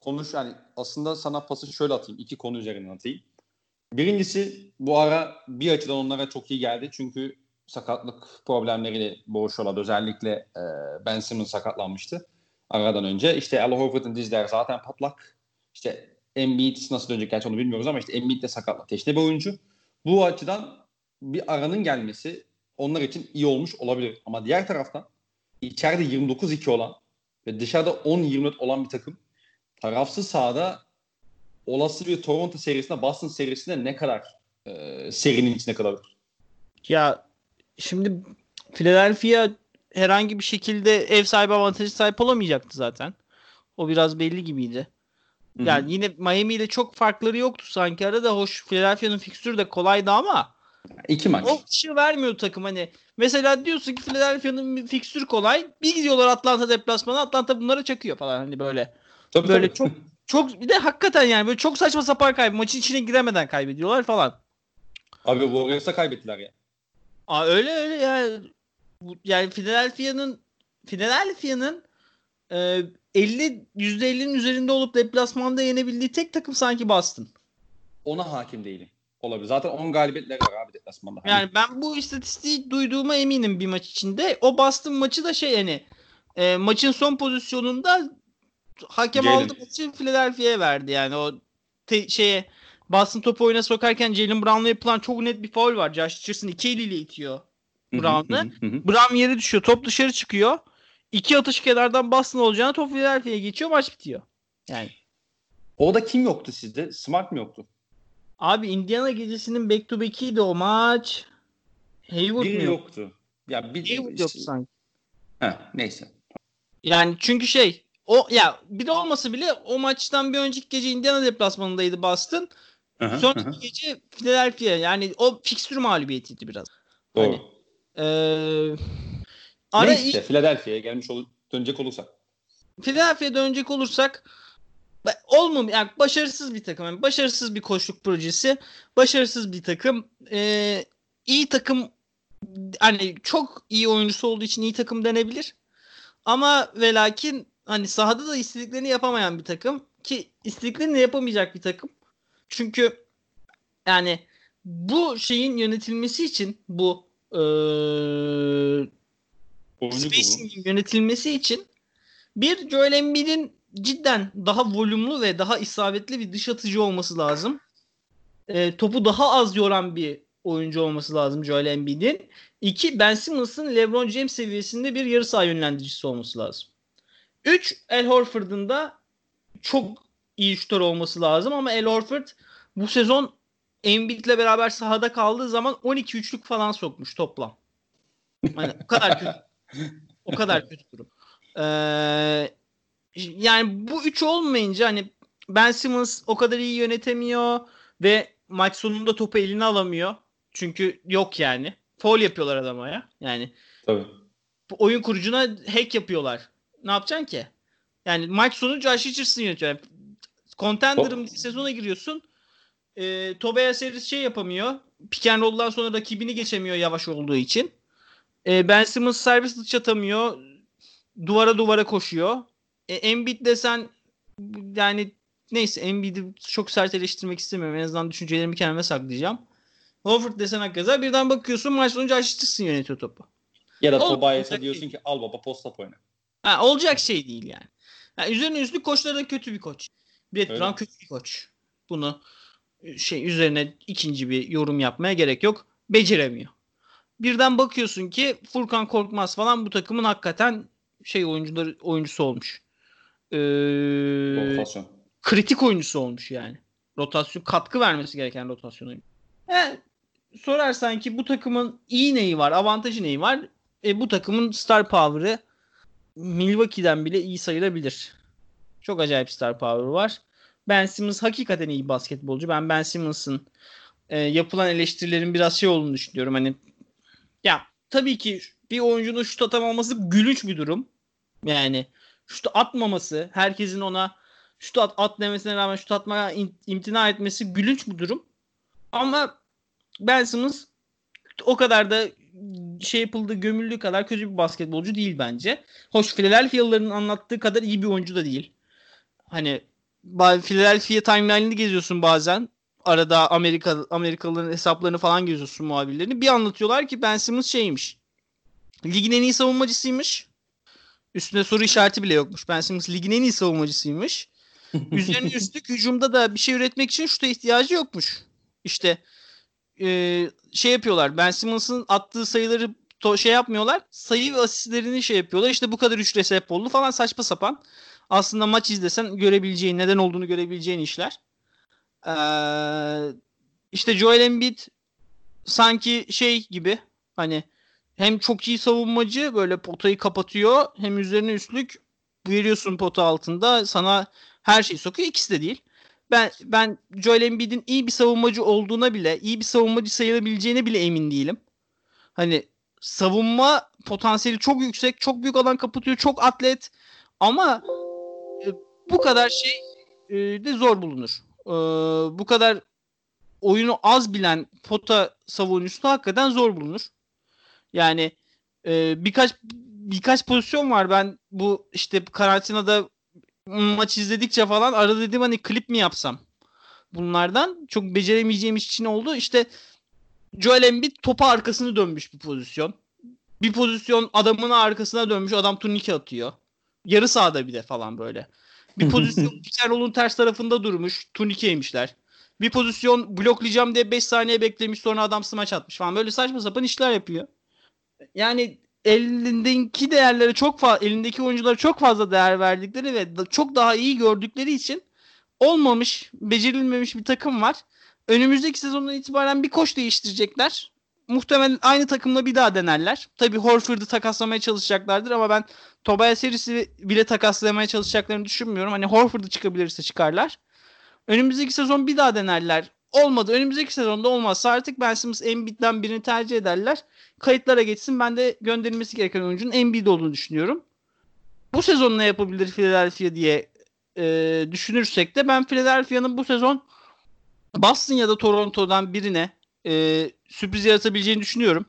konuş yani aslında sana pası şöyle atayım. iki konu üzerinden atayım. Birincisi bu ara bir açıdan onlara çok iyi geldi. Çünkü sakatlık problemleriyle boğuşuyorlardı. Özellikle e, Ben Simmons sakatlanmıştı aradan önce. İşte Al Horford'un dizleri zaten patlak. İşte Embiid nasıl dönecek gerçi onu bilmiyoruz ama işte Embiid de sakatlık teşne bir oyuncu. Bu açıdan bir aranın gelmesi onlar için iyi olmuş olabilir. Ama diğer taraftan içeride 29-2 olan ve dışarıda 10-24 olan bir takım tarafsız sahada olası bir Toronto serisinde Boston serisinde ne kadar e, serinin içine kalabilir? Ya şimdi Philadelphia herhangi bir şekilde ev sahibi avantajı sahip olamayacaktı zaten. O biraz belli gibiydi. Yani Hı-hı. yine Miami ile çok farkları yoktu sanki arada. Hoş Philadelphia'nın fikstürü de kolaydı ama İki maç. O ışığı vermiyor takım hani. Mesela diyorsun ki Philadelphia'nın bir fikstürü kolay. Bir gidiyorlar Atlanta deplasmana. Atlanta bunlara çakıyor falan hani böyle. Tabii, böyle tabii. çok çok bir de hakikaten yani böyle çok saçma sapan kaybı. Maçın içine giremeden kaybediyorlar falan. Abi Warriors'a kaybettiler ya. Aa öyle öyle yani. Yani Philadelphia'nın Philadelphia'nın e, 50 %50'nin üzerinde olup deplasmanda yenebildiği tek takım sanki Boston. Ona hakim değilim. Olabilir. Zaten 10 galibiyetleri var abi deplasmanda. Hani Yani ben bu istatistiği duyduğuma eminim bir maç içinde. O Boston maçı da şey yani e, maçın son pozisyonunda hakem Jalen. aldı maçı Philadelphia'ya verdi yani o te- şeye Boston topu oyuna sokarken Jalen Brown'la yapılan çok net bir foul var. Josh Richardson iki eliyle itiyor. Brown'ı. Brown yere düşüyor. Top dışarı çıkıyor. İki atış kenardan Boston olacağına top Philadelphia'ya geçiyor. Maç bitiyor. Yani Orada kim yoktu sizde? Smart mı yoktu? Abi Indiana gecesinin back to back'iydi o maç. Hayward Biri mı yok? yoktu. Ya bir Hayward yoktu sanki. Heh, neyse. Yani çünkü şey o ya bir de olmasa bile o maçtan bir önceki gece Indiana deplasmanındaydı Boston. Hı. Sonraki gece Philadelphia yani o fikstür mağlubiyetiydi biraz. Doğru. Hani, Ee, ara Neyse Philadelphia'ya gelmiş ol dönecek olursak. Philadelphia'ya dönecek olursak olmam yani başarısız bir takım. Yani başarısız bir koçluk projesi. Başarısız bir takım. Ee, iyi takım hani çok iyi oyuncusu olduğu için iyi takım denebilir. Ama ve lakin hani sahada da istediklerini yapamayan bir takım ki istediklerini yapamayacak bir takım. Çünkü yani bu şeyin yönetilmesi için bu durumu. spacing'in yönetilmesi için bir Joel Embiid'in cidden daha volümlü ve daha isabetli bir dış atıcı olması lazım. E, topu daha az yoran bir oyuncu olması lazım Joel Embiid'in. İki, Ben Simmons'ın LeBron James seviyesinde bir yarı saha yönlendiricisi olması lazım. Üç, El Horford'un da çok iyi şutör olması lazım ama El Horford bu sezon Embiid'le beraber sahada kaldığı zaman 12 üçlük falan sokmuş toplam. Hani o kadar kötü. O kadar kötü durum. Ee, yani bu üç olmayınca hani Ben Simmons o kadar iyi yönetemiyor ve maç sonunda topu eline alamıyor. Çünkü yok yani. Foul yapıyorlar adama ya. Yani Tabii. oyun kurucuna hack yapıyorlar. Ne yapacaksın ki? Yani maç sonu Josh Richardson yönetiyor. Yani contender'ım diye sezona giriyorsun. E, Tobias Harris şey yapamıyor. Pick and roll'dan sonra rakibini geçemiyor yavaş olduğu için. E, ben Simmons servis dışı atamıyor. Duvara duvara koşuyor. E, Embiid desen yani neyse Embiid'i çok sert eleştirmek istemiyorum. En azından düşüncelerimi kendime saklayacağım. Horford desen hakikaten birden bakıyorsun maç sonu Josh Richardson yönetiyor topu. Ya da Tobias'a diyorsun değil. ki al baba post up oyna. Ha, olacak şey değil yani. yani üzerine üstlük koçları da kötü bir koç. Brett Öyle. Brown kötü bir koç. Bunu e, şey üzerine ikinci bir yorum yapmaya gerek yok. Beceremiyor. Birden bakıyorsun ki Furkan Korkmaz falan bu takımın hakikaten şey oyuncuları oyuncusu olmuş. Ee, Rotasyon. kritik oyuncusu olmuş yani. Rotasyon katkı vermesi gereken rotasyon oyuncusu. He, sorarsan ki bu takımın iyi neyi var, avantajı neyi var? E, bu takımın star power'ı Milwaukee'den bile iyi sayılabilir. Çok acayip star power var. Ben Simmons hakikaten iyi basketbolcu. Ben Ben Simmons'ın e, yapılan eleştirilerin biraz şey olduğunu düşünüyorum. Hani ya tabii ki bir oyuncunun şut atamaması gülünç bir durum. Yani şut atmaması, herkesin ona şut at, at demesine rağmen şut atmaya in- imtina etmesi gülünç bir durum. Ama Ben Simmons o kadar da şey yapıldığı gömüldüğü kadar kötü bir basketbolcu değil bence. Hoş Philadelphia'lıların anlattığı kadar iyi bir oyuncu da değil. Hani Philadelphia timeline'ını geziyorsun bazen. Arada Amerika Amerikalıların hesaplarını falan geziyorsun muhabirlerini. Bir anlatıyorlar ki Ben Simmons şeymiş. Ligin en iyi savunmacısıymış. Üstünde soru işareti bile yokmuş. Ben Simmons ligin en iyi savunmacısıymış. Üzerine üstlük hücumda da bir şey üretmek için şuta ihtiyacı yokmuş. İşte e, şey yapıyorlar. Ben Simmons'ın attığı sayıları to- şey yapmıyorlar. Sayı ve asistlerini şey yapıyorlar. İşte bu kadar üçle sebep oldu falan saçma sapan. Aslında maç izlesen görebileceğin, neden olduğunu görebileceğin işler. Ee, işte Joel Embiid sanki şey gibi hani hem çok iyi savunmacı böyle potayı kapatıyor hem üzerine üstlük veriyorsun pota altında sana her şeyi sokuyor. İkisi de değil. ben ben Joel Embiid'in iyi bir savunmacı olduğuna bile, iyi bir savunmacı sayılabileceğine bile emin değilim. Hani savunma potansiyeli çok yüksek, çok büyük alan kapatıyor, çok atlet ama e, bu kadar şey e, de zor bulunur. E, bu kadar oyunu az bilen pota savunucusu hakikaten zor bulunur. Yani e, birkaç birkaç pozisyon var. Ben bu işte karantinada maç izledikçe falan arada dedim hani klip mi yapsam bunlardan. Çok beceremeyeceğim için oldu. İşte Joel Embiid topa arkasını dönmüş bir pozisyon. Bir pozisyon adamın arkasına dönmüş adam turnike atıyor. Yarı sahada bir de falan böyle. Bir pozisyon Pizzerol'un ters tarafında durmuş. Turnikeymişler. Bir pozisyon bloklayacağım diye 5 saniye beklemiş sonra adam smaç atmış falan. Böyle saçma sapan işler yapıyor. Yani elindeki değerleri çok fazla elindeki oyunculara çok fazla değer verdikleri ve çok daha iyi gördükleri için olmamış, becerilmemiş bir takım var. Önümüzdeki sezondan itibaren bir koç değiştirecekler. Muhtemelen aynı takımla bir daha denerler. Tabii Horford'u takaslamaya çalışacaklardır ama ben Tobias Harris'i bile takaslamaya çalışacaklarını düşünmüyorum. Hani Horford'u çıkabilirse çıkarlar. Önümüzdeki sezon bir daha denerler. Olmadı. Önümüzdeki sezonda olmazsa artık Ben Simmons Embiid'den birini tercih ederler. Kayıtlara geçsin. Ben de gönderilmesi gereken oyuncunun Embiid olduğunu düşünüyorum. Bu sezon ne yapabilir Philadelphia diye e, düşünürsek de ben Philadelphia'nın bu sezon Boston ya da Toronto'dan birine e, sürpriz yaratabileceğini düşünüyorum.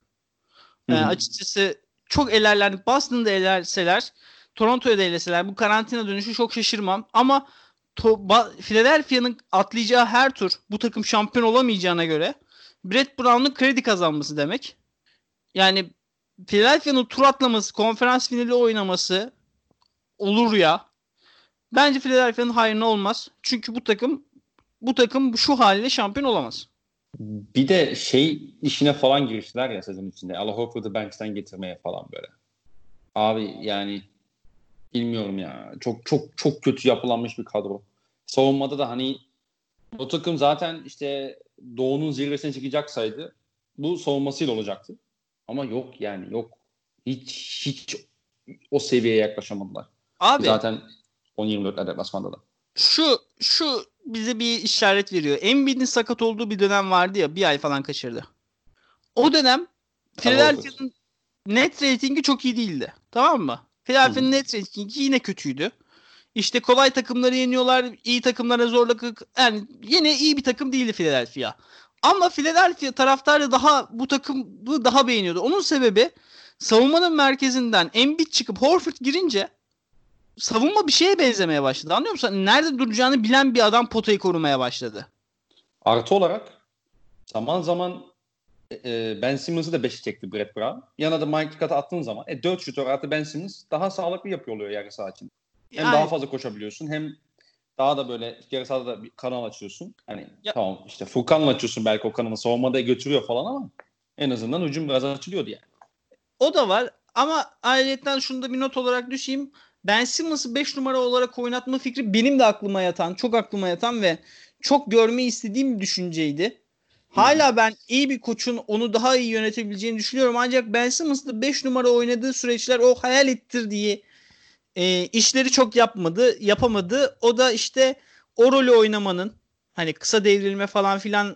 E, açıkçası çok elerler. Boston'da elerseler Toronto'ya da eleseler bu karantina dönüşü çok şaşırmam. Ama Philadelphia'nın atlayacağı her tur bu takım şampiyon olamayacağına göre Brett Brown'un kredi kazanması demek. Yani Philadelphia'nın tur atlaması, konferans finali oynaması olur ya. Bence Philadelphia'nın hayrına olmaz. Çünkü bu takım bu takım şu haliyle şampiyon olamaz. Bir de şey işine falan giriştiler ya sezon içinde. Al Horford'u bench'ten getirmeye falan böyle. Abi yani bilmiyorum ya. Çok çok çok kötü yapılanmış bir kadro. Savunmada da hani o takım zaten işte Doğu'nun zirvesine çıkacaksaydı bu savunmasıyla olacaktı. Ama yok yani yok. Hiç hiç o seviyeye yaklaşamadılar. Abi zaten 10-24 deplasmanda da. Şu şu bize bir işaret veriyor. Embiid'in sakat olduğu bir dönem vardı ya bir ay falan kaçırdı. O dönem Philadelphia'nın net ratingi çok iyi değildi. Tamam mı? Philadelphia'nın net ratingi yine kötüydü. İşte kolay takımları yeniyorlar, iyi takımlara zorluk yani yine iyi bir takım değildi Philadelphia. Ama Philadelphia taraftarı daha bu takımı daha beğeniyordu. Onun sebebi savunmanın merkezinden Embiid çıkıp Horford girince savunma bir şeye benzemeye başladı. Anlıyor musun? Nerede duracağını bilen bir adam potayı korumaya başladı. Artı olarak zaman zaman e, e Ben Simmons'ı da 5'e çekti Brett Brown. Yanına da Mike Scott'ı attığın zaman e, 4 şutör artı Ben Simmons daha sağlıklı yapıyor oluyor yarı saha için. Hem yani, daha fazla koşabiliyorsun hem daha da böyle yarı sahada da bir kanal açıyorsun. Hani ya, tamam işte Furkan'la açıyorsun belki o kanalı savunmada götürüyor falan ama en azından hücum biraz açılıyordu yani. O da var ama ayrıca şunu da bir not olarak düşeyim. Ben Simmons'ı 5 numara olarak oynatma fikri benim de aklıma yatan, çok aklıma yatan ve çok görmeyi istediğim bir düşünceydi. Hala ben iyi bir koçun onu daha iyi yönetebileceğini düşünüyorum. Ancak Ben Simmons'da 5 numara oynadığı süreçler o hayal ettirdiği e, işleri çok yapmadı, yapamadı. O da işte o rolü oynamanın hani kısa devrilme falan filan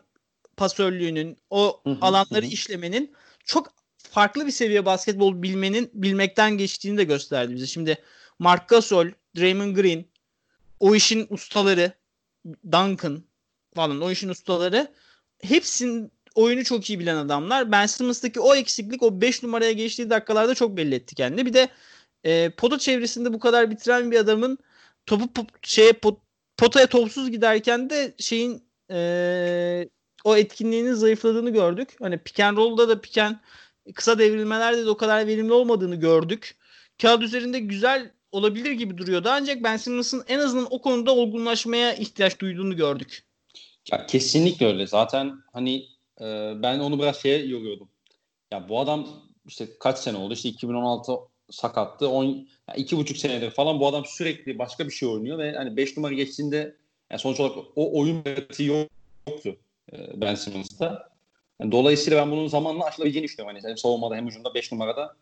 pasörlüğünün, o alanları işlemenin çok farklı bir seviye basketbol bilmenin bilmekten geçtiğini de gösterdi bize. Şimdi Mark Gasol, Draymond Green, o işin ustaları, Duncan falan o işin ustaları hepsinin oyunu çok iyi bilen adamlar. Ben Simmons'taki o eksiklik o 5 numaraya geçtiği dakikalarda çok belli etti kendini. Bir de e, pota çevresinde bu kadar bitiren bir adamın topu po- şeye pot, potaya topsuz giderken de şeyin e, o etkinliğinin zayıfladığını gördük. Hani pick and roll'da da pick and kısa devrilmelerde de o kadar verimli olmadığını gördük. Kağıt üzerinde güzel olabilir gibi duruyordu. Ancak Ben Simmons'ın en azından o konuda olgunlaşmaya ihtiyaç duyduğunu gördük. Ya kesinlikle öyle. Zaten hani e, ben onu biraz şeye yoruyordum. Ya bu adam işte kaç sene oldu? İşte 2016 sakattı. 10 yani iki buçuk senedir falan bu adam sürekli başka bir şey oynuyor ve hani 5 numara geçtiğinde yani sonuç olarak o oyun pratiği yoktu e, Ben Simmons'ta. Yani dolayısıyla ben bunun zamanla aşılabileceğini düşünüyorum. Hani hem savunmada hem hücumda 5 numarada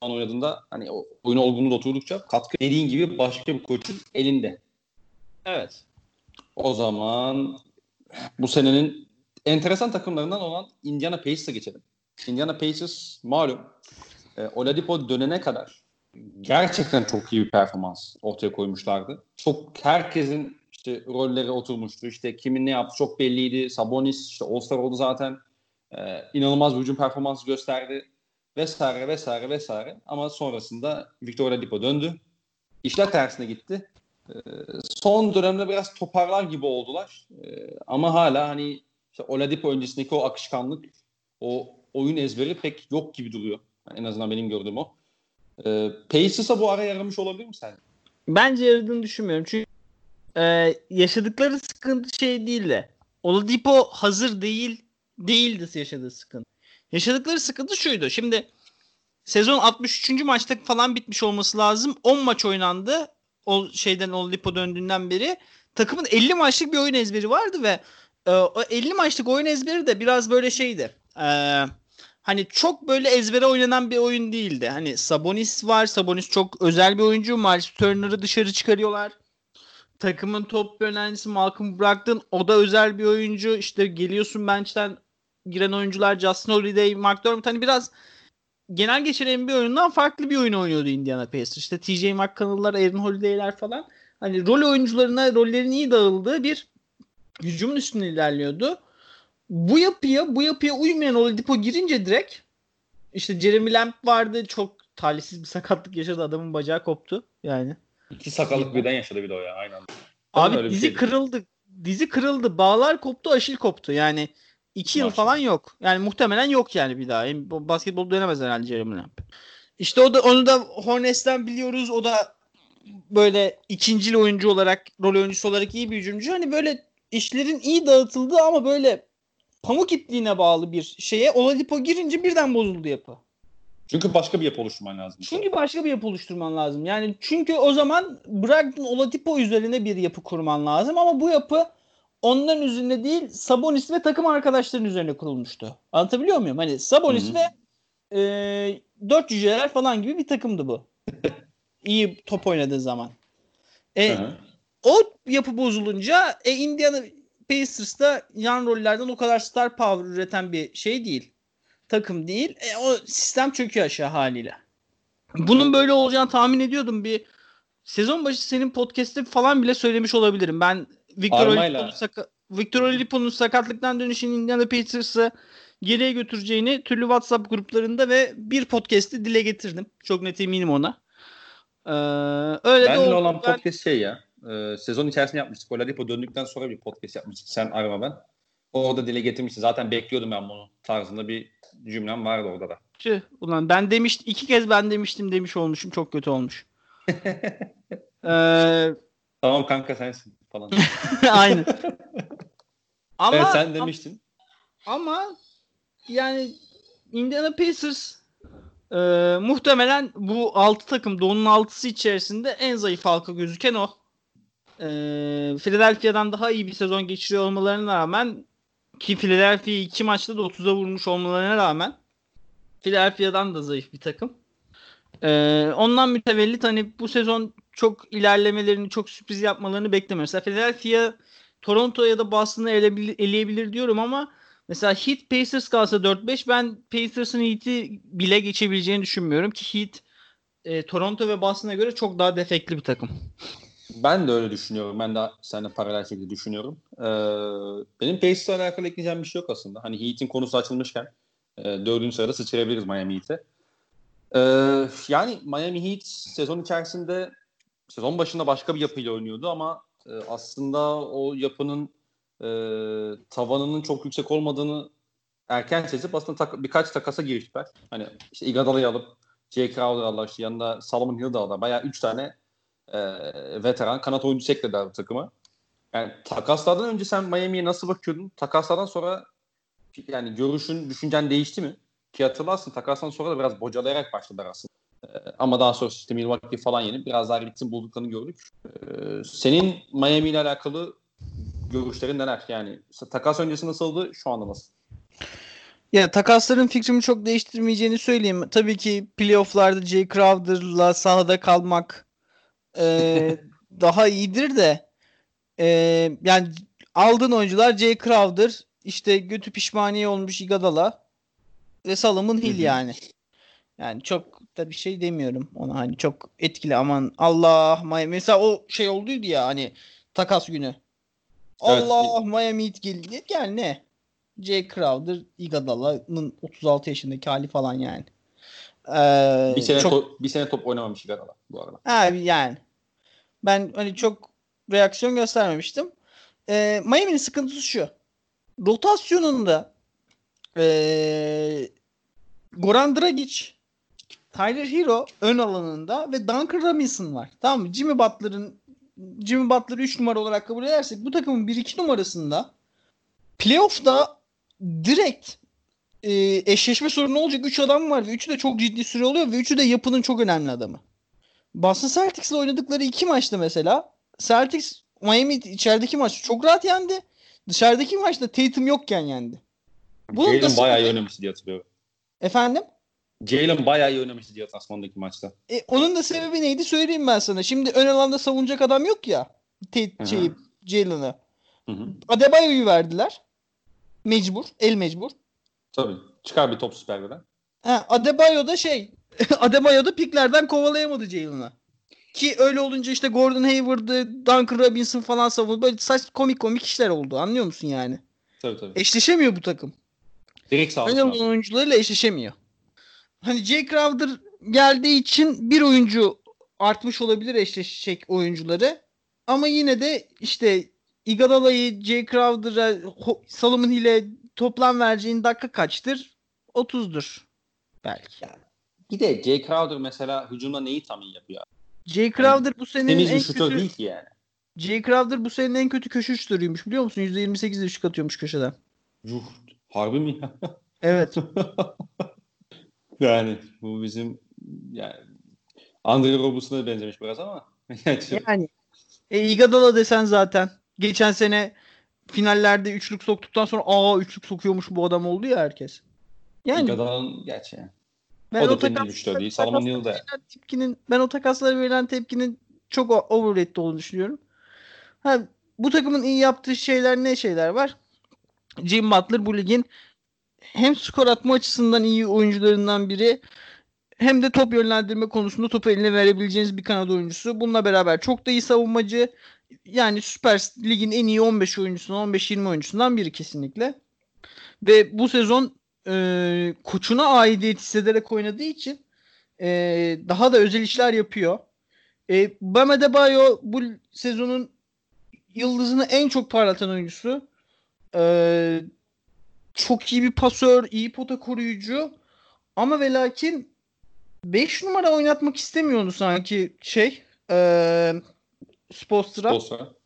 oynadığında hani o oyun da oturdukça katkı dediğin gibi başka bir koçun elinde. Evet. O zaman bu senenin enteresan takımlarından olan Indiana Pacers'a geçelim. Indiana Pacers malum e, Oladipo dönene kadar gerçekten çok iyi bir performans ortaya koymuşlardı. Çok herkesin işte rolleri oturmuştu. İşte kimin ne yaptı çok belliydi. Sabonis işte All-Star oldu zaten. Ee, inanılmaz bir hücum performansı gösterdi. Vesaire vesaire vesaire. Ama sonrasında Victor Oladipo döndü. İşler tersine gitti. Son dönemde biraz toparlar gibi oldular. Ee, ama hala hani işte Oladipo öncesindeki o akışkanlık, o oyun ezberi pek yok gibi duruyor. Yani en azından benim gördüğüm o. Ee, Pacers'a bu ara yaramış olabilir mi sen? Bence yaradığını düşünmüyorum. Çünkü e, yaşadıkları sıkıntı şey değil de Oladipo hazır değil değildi yaşadığı sıkıntı. Yaşadıkları sıkıntı şuydu. Şimdi sezon 63. maçta falan bitmiş olması lazım. 10 maç oynandı. O şeyden Oladipo döndüğünden beri takımın 50 maçlık bir oyun ezberi vardı ve e, o 50 maçlık oyun ezberi de biraz böyle şeydi. Eee hani çok böyle ezbere oynanan bir oyun değildi. Hani Sabonis var. Sabonis çok özel bir oyuncu. Miles Turner'ı dışarı çıkarıyorlar. Takımın top önemlisi Malcolm Brogdon. O da özel bir oyuncu. İşte geliyorsun bench'ten giren oyuncular Justin Holiday, Mark Dormant. Hani biraz genel geçiren bir oyundan farklı bir oyun oynuyordu Indiana Pacers. İşte TJ McConnell'lar, Aaron Holiday'ler falan. Hani rol oyuncularına rollerin iyi dağıldığı bir hücumun üstünde ilerliyordu bu yapıya bu yapıya uymayan Oladipo girince direkt işte Jeremy Lamb vardı çok talihsiz bir sakatlık yaşadı adamın bacağı koptu yani. İki sakatlık birden yaşadı bir de o ya aynen. Abi dizi kırıldı. Dizi kırıldı. Bağlar koptu, aşil koptu. Yani iki yıl falan yok. Yani muhtemelen yok yani bir daha. Basketbol dönemez herhalde Jeremy Lamb. İşte o da onu da Hornets'ten biliyoruz. O da böyle ikincil oyuncu olarak, rol oyuncusu olarak iyi bir hücumcu. Hani böyle işlerin iyi dağıtıldığı ama böyle pamuk ipliğine bağlı bir şeye Oladipo girince birden bozuldu yapı. Çünkü başka bir yapı oluşturman lazım. Çünkü başka bir yapı oluşturman lazım. Yani çünkü o zaman Brogdon Oladipo üzerine bir yapı kurman lazım ama bu yapı onların üzerine değil Sabonis ve takım arkadaşlarının üzerine kurulmuştu. Anlatabiliyor muyum? Hani Sabonis Hı-hı. ve e, dört cüceler falan gibi bir takımdı bu. İyi top oynadığı zaman. E, o yapı bozulunca e, Indiana Pacers'ta yan rollerden o kadar star power üreten bir şey değil. Takım değil. E, o sistem çöküyor aşağı haliyle. Bunun böyle olacağını tahmin ediyordum. Bir sezon başı senin podcast'te falan bile söylemiş olabilirim. Ben Victor Oladipo'nun saka- Victor Oladipo'nun sakatlıktan dönüşünü Indiana Pacers'ı geriye götüreceğini türlü WhatsApp gruplarında ve bir podcast'i dile getirdim. Çok net eminim ona. Ee, öyle Benle de oldu. olan ben... podcast şey ya e, sezon içerisinde yapmıştık. Oladipo döndükten sonra bir podcast yapmıştık. Sen arama ben. Orada dile getirmişsin. Zaten bekliyordum ben bunu tarzında bir cümlem vardı orada da. Tüh, ulan ben demiş iki kez ben demiştim demiş olmuşum. Çok kötü olmuş. ee... Tamam kanka sensin falan. Aynen. ama evet, sen demiştin. Ama yani Indiana Pacers e, muhtemelen bu 6 takım Doğu'nun 6'sı içerisinde en zayıf halka gözüken o e, Philadelphia'dan daha iyi bir sezon geçiriyor olmalarına rağmen ki Philadelphia iki maçta da 30'a vurmuş olmalarına rağmen Philadelphia'dan da zayıf bir takım. Ee, ondan mütevellit hani bu sezon çok ilerlemelerini, çok sürpriz yapmalarını beklemiyorum. Mesela Philadelphia Toronto ya da Boston'ı eleyebilir, diyorum ama mesela Heat Pacers kalsa 4-5 ben Pacers'ın Heat'i bile geçebileceğini düşünmüyorum ki Heat e, Toronto ve Boston'a göre çok daha defekli bir takım. Ben de öyle düşünüyorum. Ben de seninle paralel şekilde düşünüyorum. Ee, benim Pacers'la alakalı ekleyeceğim bir şey yok aslında. Hani Heat'in konusu açılmışken e, dördüncü sırada sıçrayabiliriz Miami Heat'e. Ee, yani Miami Heat sezon içerisinde sezon başında başka bir yapıyla oynuyordu ama e, aslında o yapının e, tavanının çok yüksek olmadığını erken sezip aslında tak, birkaç takasa giriştiler. Hani işte Iguodala'yı alıp Jay Crowder aldılar işte yanında Solomon Hill'ı da aldılar. Bayağı üç tane e, veteran kanat oyuncusu eklediler takıma. Yani takaslardan önce sen Miami'ye nasıl bakıyordun? Takaslardan sonra yani görüşün, düşüncen değişti mi? Ki hatırlarsın takasdan sonra da biraz bocalayarak başladılar aslında. Ee, ama daha sonra işte Milwaukee falan yenip biraz daha ritim bulduklarını gördük. Ee, senin Miami ile alakalı görüşlerin neler? Yani takas öncesi nasıldı? Şu anda nasıl? Ya takasların fikrimi çok değiştirmeyeceğini söyleyeyim. Tabii ki playofflarda Jay Crowder'la sahada kalmak e, daha iyidir de Ee, yani aldığın oyuncular Jay Crowder, işte götü pişmaniye olmuş Igadala ve Solomon Hill yani. Yani çok da bir şey demiyorum ona hani çok etkili aman Allah Miami mesela o şey olduydu ya hani takas günü. Evet. Allah Miami Heat geldi. Yani ne? Jay Crowder, Iguodala'nın 36 yaşındaki hali falan yani. Ee, Bir sene çok, to- bir sene top oynamamış Igadala bu arada. ha, yani ben hani çok reaksiyon göstermemiştim. Ee, Miami'nin sıkıntısı şu. Rotasyonunda ee, Goran Dragic, Tyler Hero ön alanında ve Duncan Robinson var. Tamam mı? Jimmy Butler'ın Jimmy Butler'ı 3 numara olarak kabul edersek bu takımın 1-2 numarasında playoff'ta direkt e, eşleşme sorunu olacak 3 adam var ve 3'ü de çok ciddi süre oluyor ve 3'ü de yapının çok önemli adamı. Boston Celtics'le oynadıkları iki maçta mesela Celtics Miami içerideki maçı çok rahat yendi. Dışarıdaki maçta Tatum yokken yendi. Bunun da Jalen bayağı oynamıştı diye hatırlıyorum. Efendim? Jalen bayağı iyi oynamıştı diye Tasman'daki maçta. E, onun da sebebi neydi söyleyeyim ben sana. Şimdi ön alanda savunacak adam yok ya. Hı. şey, Jalen'ı. Adebayo'yu verdiler. Mecbur. El mecbur. Tabii. Çıkar bir top süperden. Ha, Adebayo da şey Adebayo da piklerden kovalayamadı Jalen'ı. Ki öyle olunca işte Gordon Hayward'ı, Duncan Robinson falan savundu. Böyle saç komik komik işler oldu. Anlıyor musun yani? Tabii tabii. Eşleşemiyor bu takım. Direkt sağ alan oyuncularıyla eşleşemiyor. Hani Jay Crowder geldiği için bir oyuncu artmış olabilir eşleşecek oyuncuları. Ama yine de işte Iguodala'yı Jay Crowder'a Solomon Hill'e toplam vereceğin dakika kaçtır? 30'dur. Belki. Bir de Jay Crowder mesela hücumda neyi tam iyi yapıyor? Jay Crowder bu senenin Temiz en bir kötü değil ki yani. Jay Crowder bu senenin en kötü köşe şutörüymüş biliyor musun? %28 de şut atıyormuş köşeden. Yuh. Harbi mi ya? Evet. yani bu bizim yani Andre Robertson'a da benzemiş biraz ama. yani e, Iguodala desen zaten geçen sene finallerde üçlük soktuktan sonra aa üçlük sokuyormuş bu adam oldu ya herkes. Yani Iguodala'nın gerçi yani. ben o da o temiz bir takas- şutör değil. Salomon de. verilen tepkinin ben o takaslara verilen tepkinin çok overrated olduğunu düşünüyorum. Ha, bu takımın iyi yaptığı şeyler ne şeyler var? Jim Butler bu ligin hem skor atma açısından iyi oyuncularından biri hem de top yönlendirme konusunda topu eline verebileceğiniz bir kanat oyuncusu. Bununla beraber çok da iyi savunmacı. Yani Süper Lig'in en iyi 15 oyuncusundan 15-20 oyuncusundan biri kesinlikle. Ve bu sezon e, koçuna aidiyet hissederek oynadığı için e, daha da özel işler yapıyor. E, Bam Adebayo bu sezonun yıldızını en çok parlatan oyuncusu. E, çok iyi bir pasör, iyi pota koruyucu. Ama ve lakin 5 numara oynatmak istemiyor onu sanki şey e,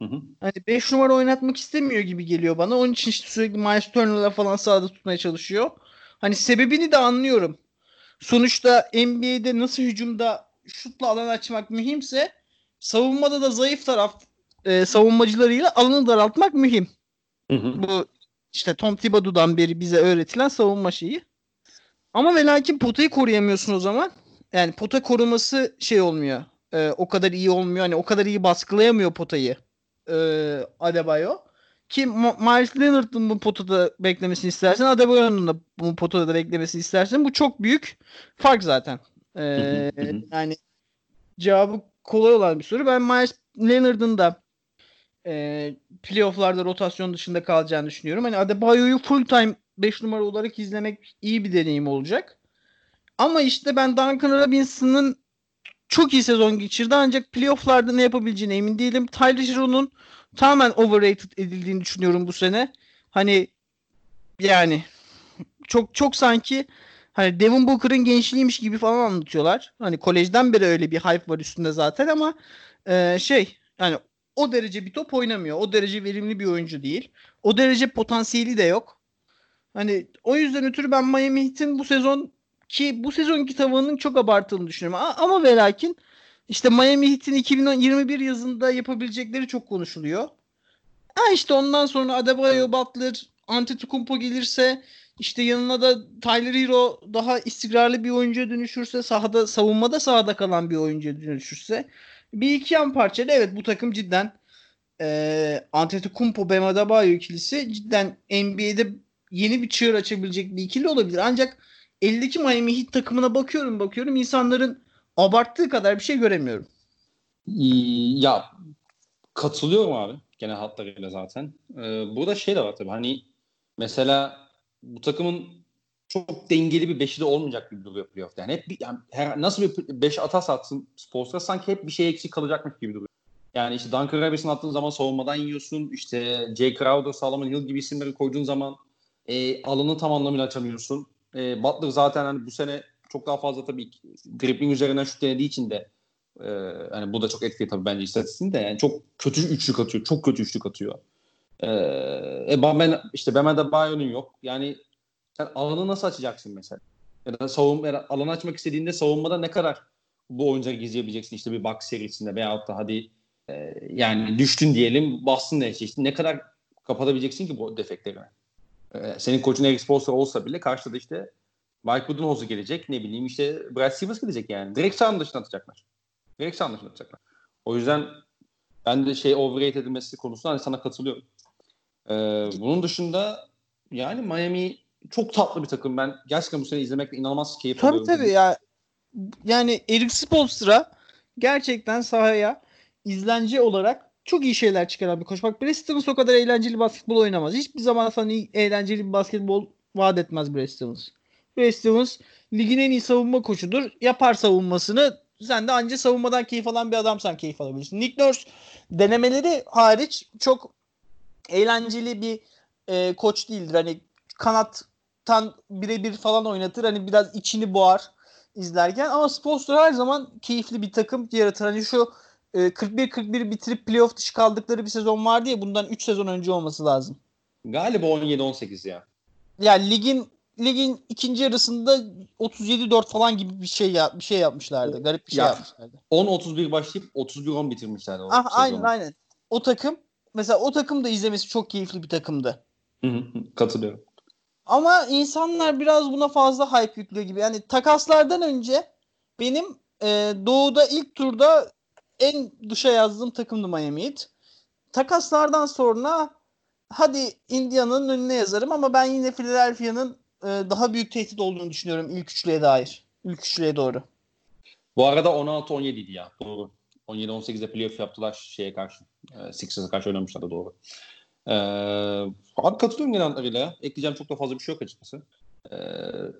hı. Hani 5 numara oynatmak istemiyor gibi geliyor bana. Onun için işte sürekli Miles Turner'la falan sahada tutmaya çalışıyor. Hani sebebini de anlıyorum. Sonuçta NBA'de nasıl hücumda şutla alan açmak mühimse savunmada da zayıf taraf e, savunmacılarıyla alanı daraltmak mühim. Hı hı. Bu işte Tom Thibodeau'dan beri bize öğretilen savunma şeyi. Ama ve lakin potayı koruyamıyorsun o zaman. Yani pota koruması şey olmuyor. e, o kadar iyi olmuyor. Hani o kadar iyi baskılayamıyor potayı e, Adebayo. Ki Miles Leonard'ın bu potada beklemesini istersen Adebayo'nun da bu potada beklemesini istersen bu çok büyük fark zaten. E, yani cevabı kolay olan bir soru. Ben Miles Leonard'ın da e, playofflarda rotasyon dışında kalacağını düşünüyorum. Hani Adebayo'yu full time 5 numara olarak izlemek iyi bir deneyim olacak. Ama işte ben Duncan Robinson'ın çok iyi sezon geçirdi ancak playofflarda ne yapabileceğine emin değilim. Tyler Hero'nun tamamen overrated edildiğini düşünüyorum bu sene. Hani yani çok çok sanki hani Devin Booker'ın gençliğiymiş gibi falan anlatıyorlar. Hani kolejden beri öyle bir hype var üstünde zaten ama e, şey yani o derece bir top oynamıyor. O derece verimli bir oyuncu değil. O derece potansiyeli de yok. Hani o yüzden ötürü ben Miami Heat'in bu sezon ki bu sezonki tavanının çok abartıldığını düşünüyorum. Ama ve lakin işte Miami Heat'in 2021 yazında yapabilecekleri çok konuşuluyor. Ha işte ondan sonra Adebayo Butler, Antetokounmpo gelirse işte yanına da Tyler Hero daha istikrarlı bir oyuncuya dönüşürse sahada savunmada sahada kalan bir oyuncuya dönüşürse bir iki yan parçayla evet bu takım cidden e, Antetokounmpo Bam Adebayo ikilisi cidden NBA'de yeni bir çığır açabilecek bir ikili olabilir. Ancak eldeki Miami Heat takımına bakıyorum bakıyorum insanların abarttığı kadar bir şey göremiyorum. Ya katılıyorum abi genel hatlarıyla zaten. Ee, burada şey de var tabii hani mesela bu takımın çok dengeli bir beşi de olmayacak gibi duruyor playoff'ta. Yani hep bir, yani her, nasıl bir beş atas atsın Spolstra sanki hep bir şey eksik kalacakmış gibi duruyor. Yani işte Duncan Robinson'ı attığın zaman savunmadan yiyorsun. İşte Jay Crowder, Solomon Hill gibi isimleri koyduğun zaman e, alanı tam anlamıyla açamıyorsun. E, Butler zaten hani bu sene çok daha fazla tabii dribbling üzerinden şut denediği için de e, hani bu da çok etkili tabii bence istatistiğinde. Yani çok kötü üçlük atıyor. Çok kötü üçlük atıyor. E, e ben işte Bemede Bayo'nun yok. Yani sen alanı nasıl açacaksın mesela? Ya da savunma ya da alanı açmak istediğinde savunmada ne kadar bu oyuncuları gizleyebileceksin işte bir box serisinde veyahut da hadi e, yani düştün diyelim Boston'la eşleştin. Ne kadar kapatabileceksin ki bu defeklerini? E, senin koçun Eric Spoelstra olsa bile karşıda işte Mike Budenholzer gelecek. Ne bileyim işte Brad Stevens gelecek yani. Direkt sahanın dışına atacaklar. Direkt sahanın dışına atacaklar. O yüzden ben de şey overrate edilmesi konusunda hani sana katılıyorum. Ee, bunun dışında yani Miami çok tatlı bir takım. Ben gerçekten bu sene izlemekle inanılmaz keyif tabii, alıyorum. Tabii tabii ya. Yani Eric Spoelstra gerçekten sahaya izlence olarak çok iyi şeyler çıkaran bir koç. Bak Brad Stevens o kadar eğlenceli basketbol oynamaz. Hiçbir zaman sana eğlenceli bir basketbol vaat etmez Brad Stevens. Brad Stevens ligin en iyi savunma koçudur. Yapar savunmasını. Sen de anca savunmadan keyif alan bir adamsan keyif alabilirsin. Nick Nurse denemeleri hariç çok eğlenceli bir e, koç değildir. Hani kanattan birebir falan oynatır. Hani biraz içini boğar izlerken. Ama Spolstra her zaman keyifli bir takım yaratır. Hani şu 41-41 e, bitirip playoff dışı kaldıkları bir sezon vardı ya bundan 3 sezon önce olması lazım. Galiba 17-18 ya. Ya ligin ligin ikinci yarısında 37-4 falan gibi bir şey ya, bir şey yapmışlardı. Garip bir şey ya, yapmışlardı. 10-31 başlayıp 31-10 bitirmişlerdi. ah, aynen aynen. O takım mesela o takım da izlemesi çok keyifli bir takımdı. Katılıyorum. Ama insanlar biraz buna fazla hype yüklüyor gibi. Yani takaslardan önce benim e, doğuda ilk turda en dışa yazdığım takımdı Miami Heat. Takaslardan sonra hadi Indiana'nın önüne yazarım ama ben yine Philadelphia'nın e, daha büyük tehdit olduğunu düşünüyorum ilk üçlüye dair. İlk üçlüye doğru. Bu arada 16-17 idi ya. Doğru. 17-18'de playoff yaptılar şeye karşı. E, Sixers'a karşı oynamışlar da doğru. Ee, abi katılıyorum genel anlamıyla. Ekleyeceğim çok da fazla bir şey yok açıkçası. Ee,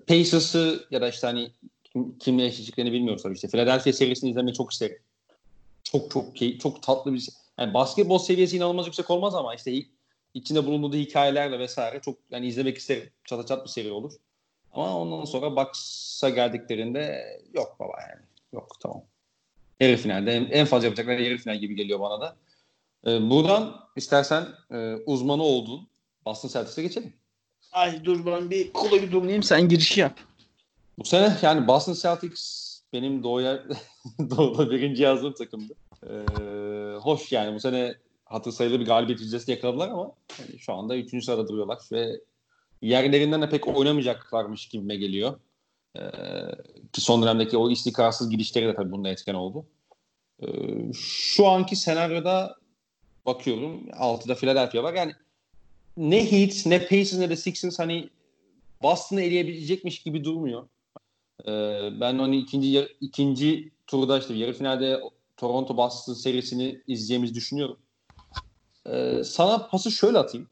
Pacers'ı ya da işte hani kim, kimle eşleştiklerini bilmiyoruz tabii işte. Philadelphia serisini izlemeyi çok isterim. Çok çok key, çok tatlı bir. Yani basketbol seviyesi inanılmaz yüksek olmaz ama işte içinde bulunduğu hikayelerle vesaire çok yani izlemek isterim. Çata çat bir seri olur. Ama ondan sonra Bucks'a geldiklerinde yok baba yani. Yok tamam. Yarı finalde en, en fazla yapacaklar yarı final gibi geliyor bana da. Ee, buradan istersen e, uzmanı olduğun Boston Celtics'e geçelim. Ay dur ben bir kola yudumlayayım sen girişi yap. Bu sene yani Boston Celtics benim doğuya doğuda birinci yazdığım takımdı. Ee, hoş yani bu sene hatır sayılı bir galibiyet yüzdesini yakaladılar ama yani şu anda 3. sırada duruyorlar ve yerlerinden de pek oynamayacaklarmış gibime geliyor. Ee, ki son dönemdeki o istikrarsız gidişleri de tabii bunda etken oldu. Ee, şu anki senaryoda bakıyorum 6'da Philadelphia var. Yani ne Heat ne Pacers ne de Sixers hani Boston'ı eleyebilecekmiş gibi durmuyor. Ee, ben hani ikinci ikinci turda işte yarı finalde Toronto Boston serisini izleyeceğimizi düşünüyorum. Ee, sana pası şöyle atayım.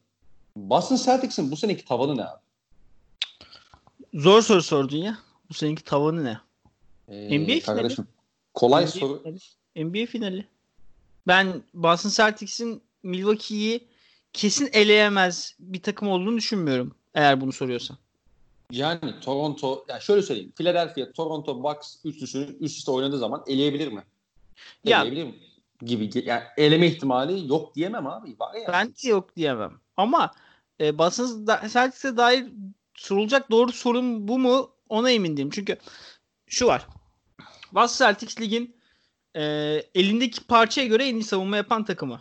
Boston Celtics'in bu seneki tavanı ne abi? Zor soru sordun ya. Bu seneki tavanı ne? Ee, NBA finali. Kolay NBA soru. Finali. NBA finali. Ben Boston Celtics'in Milwaukee'yi kesin eleyemez bir takım olduğunu düşünmüyorum. Eğer bunu soruyorsan. Yani Toronto, yani şöyle söyleyeyim. Philadelphia, Toronto, Bucks üçlüsünü üst üste oynadığı zaman eleyebilir mi? Eleyebilir ya, mi? Gibi. Yani eleme ihtimali yok diyemem abi. Var yani. Ben de yok diyemem. Ama e, Boston Celtics'e dair sorulacak doğru sorun bu mu? Ona emin değilim. Çünkü şu var. Boston Celtics ligin e, elindeki parçaya göre en iyi savunma yapan takımı.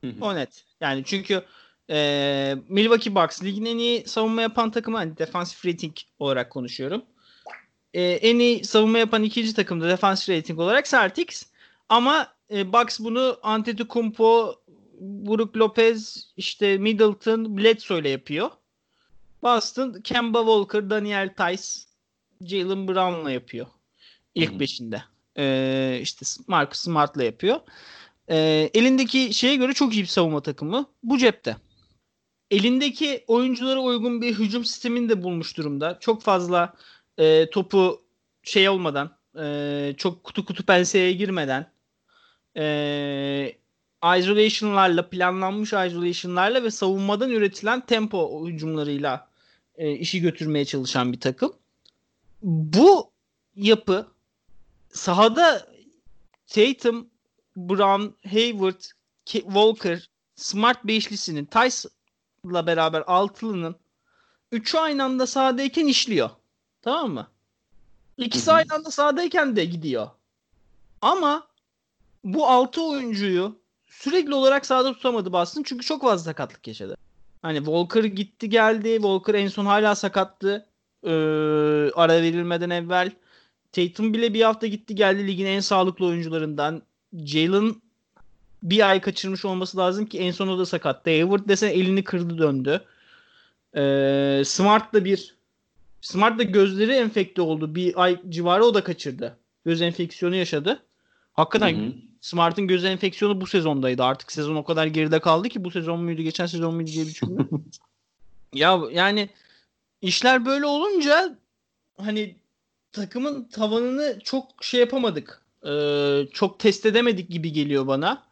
Hı hı. O net. Yani çünkü e, Milwaukee Bucks ligin en iyi savunma yapan takımı. Hani defensive rating olarak konuşuyorum. E, en iyi savunma yapan ikinci takımda defensive rating olarak Celtics. Ama e, Bucks bunu Antetokounmpo Brook Lopez, işte Middleton, Bledsoe ile yapıyor. Boston, Kemba Walker, Daniel Tice, Jalen Brown'la yapıyor. İlk hmm. beşinde. Ee, işte Marcus Smart'la yapıyor. Ee, elindeki şeye göre çok iyi bir savunma takımı. Bu cepte. Elindeki oyunculara uygun bir hücum sistemini de bulmuş durumda. Çok fazla e, topu şey olmadan, e, çok kutu kutu penseye girmeden e, isolation'larla, planlanmış isolation'larla ve savunmadan üretilen tempo hücumlarıyla e, işi götürmeye çalışan bir takım. Bu yapı sahada Tatum, Brown, Hayward, Walker, Smart beşlisinin Tyce'la beraber altılının üçü aynı anda sahadayken işliyor. Tamam mı? İkisi aynı anda sahadayken de gidiyor. Ama bu altı oyuncuyu sürekli olarak sahada tutamadı Boston çünkü çok fazla sakatlık yaşadı. Hani Walker gitti geldi. Walker en son hala sakattı. Ee, ara verilmeden evvel. Tatum bile bir hafta gitti geldi ligin en sağlıklı oyuncularından. Jalen bir ay kaçırmış olması lazım ki en son o da sakattı. Hayward desen elini kırdı döndü. Ee, Smart da bir Smart da gözleri enfekte oldu. Bir ay civarı o da kaçırdı. Göz enfeksiyonu yaşadı. Hakikaten hı hı. Smart'ın göz enfeksiyonu bu sezondaydı. Artık sezon o kadar geride kaldı ki bu sezon muydu, geçen sezon muydu diye düşündüm. ya yani işler böyle olunca hani takımın tavanını çok şey yapamadık. Ee, çok test edemedik gibi geliyor bana.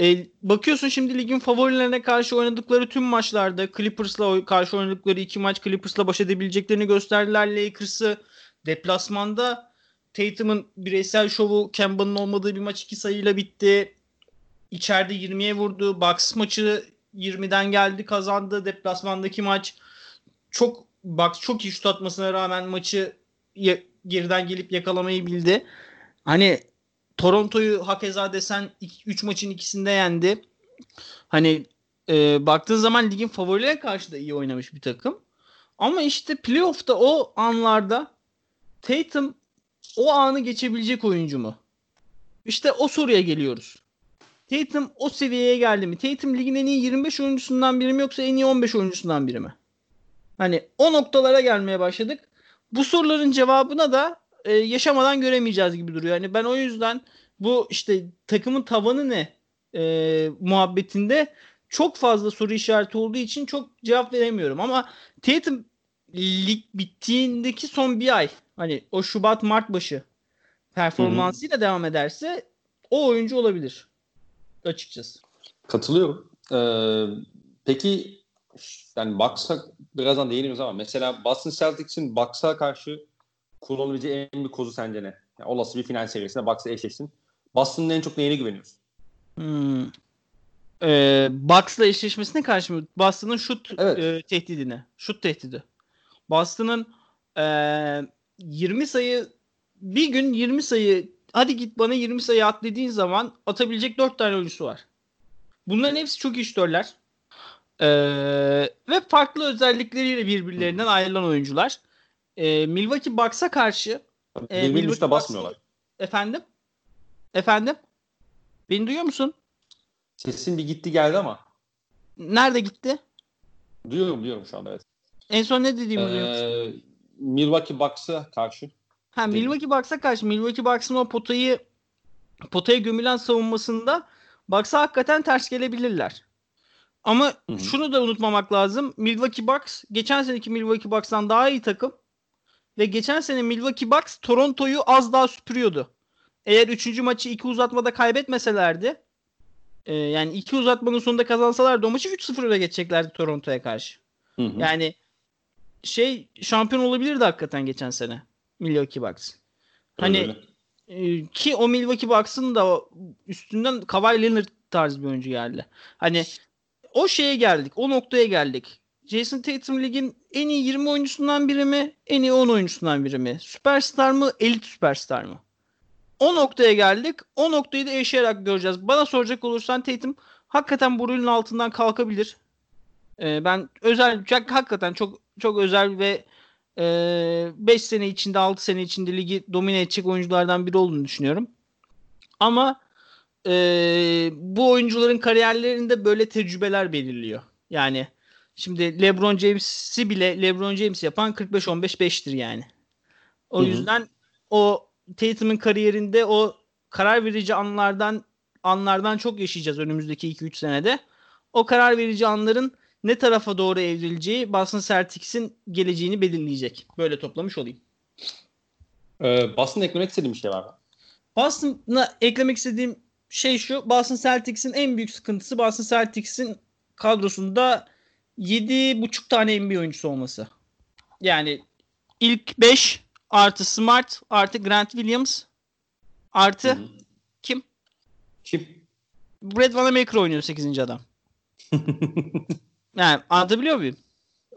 E, bakıyorsun şimdi ligin favorilerine karşı oynadıkları tüm maçlarda Clippers'la karşı oynadıkları iki maç Clippers'la baş edebileceklerini gösterdiler. Lakers'ı deplasmanda Tatum'un bireysel şovu Kemba'nın olmadığı bir maç iki sayıyla bitti. İçeride 20'ye vurdu. Bucks maçı 20'den geldi kazandı. Deplasmandaki maç çok Bucks çok iyi şut atmasına rağmen maçı geriden gelip yakalamayı bildi. Hani Toronto'yu hakeza desen 3 maçın ikisinde yendi. Hani e, baktığın zaman ligin favorilerine karşı da iyi oynamış bir takım. Ama işte playoff'ta o anlarda Tatum o anı geçebilecek oyuncu mu? İşte o soruya geliyoruz. Tatum o seviyeye geldi mi? Tatum ligin en iyi 25 oyuncusundan biri mi yoksa en iyi 15 oyuncusundan biri mi? Hani o noktalara gelmeye başladık. Bu soruların cevabına da e, yaşamadan göremeyeceğiz gibi duruyor. Yani ben o yüzden bu işte takımın tavanı ne e, muhabbetinde çok fazla soru işareti olduğu için çok cevap veremiyorum. Ama Tatum lig bittiğindeki son bir ay hani o Şubat Mart başı performansıyla Hı-hı. devam ederse o oyuncu olabilir açıkçası. Katılıyorum. Ee, peki yani Bucks'a birazdan değiniriz ama mesela Boston Celtics'in Bucks'a karşı kullanabileceği en büyük kozu sence ne? Yani olası bir final serisinde Bucks'a eşleşsin. Boston'ın en çok neyine güveniyorsun? Hmm. Ee, Bucks'la eşleşmesine karşı mı? Boston'ın şut evet. e, tehdidine. Şut tehdidi. Boston'ın e, 20 sayı bir gün 20 sayı hadi git bana 20 sayı at dediğin zaman atabilecek 4 tane oyuncusu var. Bunların hepsi çok iyi şütörler. Ee, ve farklı özellikleriyle birbirlerinden ayrılan oyuncular. Ee, Milwaukee Bucks'a karşı e, Birbirinin üstüne basmıyorlar. Efendim? Efendim? Beni duyuyor musun? Sesin bir gitti geldi ama. Nerede gitti? Duyuyorum duyuyorum şu anda evet. En son ne dediğimi ee, duyuyor Milwaukee Bucks'a karşı. Ha Milwaukee Bucks'a karşı. Milwaukee Bucks'ın o potayı potaya gömülen savunmasında Bucks'a hakikaten ters gelebilirler. Ama Hı-hı. şunu da unutmamak lazım. Milwaukee Bucks geçen seneki Milwaukee Bucks'tan daha iyi takım. Ve geçen sene Milwaukee Bucks Toronto'yu az daha süpürüyordu. Eğer 3. maçı 2 uzatmada kaybetmeselerdi e, yani 2 uzatmanın sonunda kazansalardı o maçı 3-0 öne geçeceklerdi Toronto'ya karşı. Hı hı. Yani şey şampiyon olabilirdi hakikaten geçen sene Milwaukee Bucks. Hani e, ki o Milwaukee Bucks'ın da üstünden Kawhi Leonard tarzı bir oyuncu geldi. Hani o şeye geldik. O noktaya geldik. Jason Tatum ligin en iyi 20 oyuncusundan biri mi? En iyi 10 oyuncusundan biri mi? Süperstar mı? Elit süperstar mı? O noktaya geldik. O noktayı da yaşayarak göreceğiz. Bana soracak olursan Tatum hakikaten bu rolün altından kalkabilir. Ee, ben özel hakikaten çok çok özel ve 5 e, sene içinde 6 sene içinde ligi domine edecek oyunculardan biri olduğunu düşünüyorum. Ama e, bu oyuncuların kariyerlerinde böyle tecrübeler belirliyor. Yani şimdi LeBron James'i bile LeBron James yapan 45-15-5'tir yani. O Hı-hı. yüzden o Tatum'un kariyerinde o karar verici anlardan anlardan çok yaşayacağız önümüzdeki 2-3 senede. O karar verici anların ne tarafa doğru evrileceği Boston Celtics'in geleceğini belirleyecek. Böyle toplamış olayım. Ee, Boston'a eklemek istediğim bir şey var mı? Boston'a eklemek istediğim şey şu. Boston Celtics'in en büyük sıkıntısı Boston Celtics'in kadrosunda 7,5 tane NBA oyuncusu olması. Yani ilk 5 artı Smart artı Grant Williams artı Hı-hı. kim? Kim? Brad Vanamaker oynuyor 8. adam. yani anlatabiliyor muyum?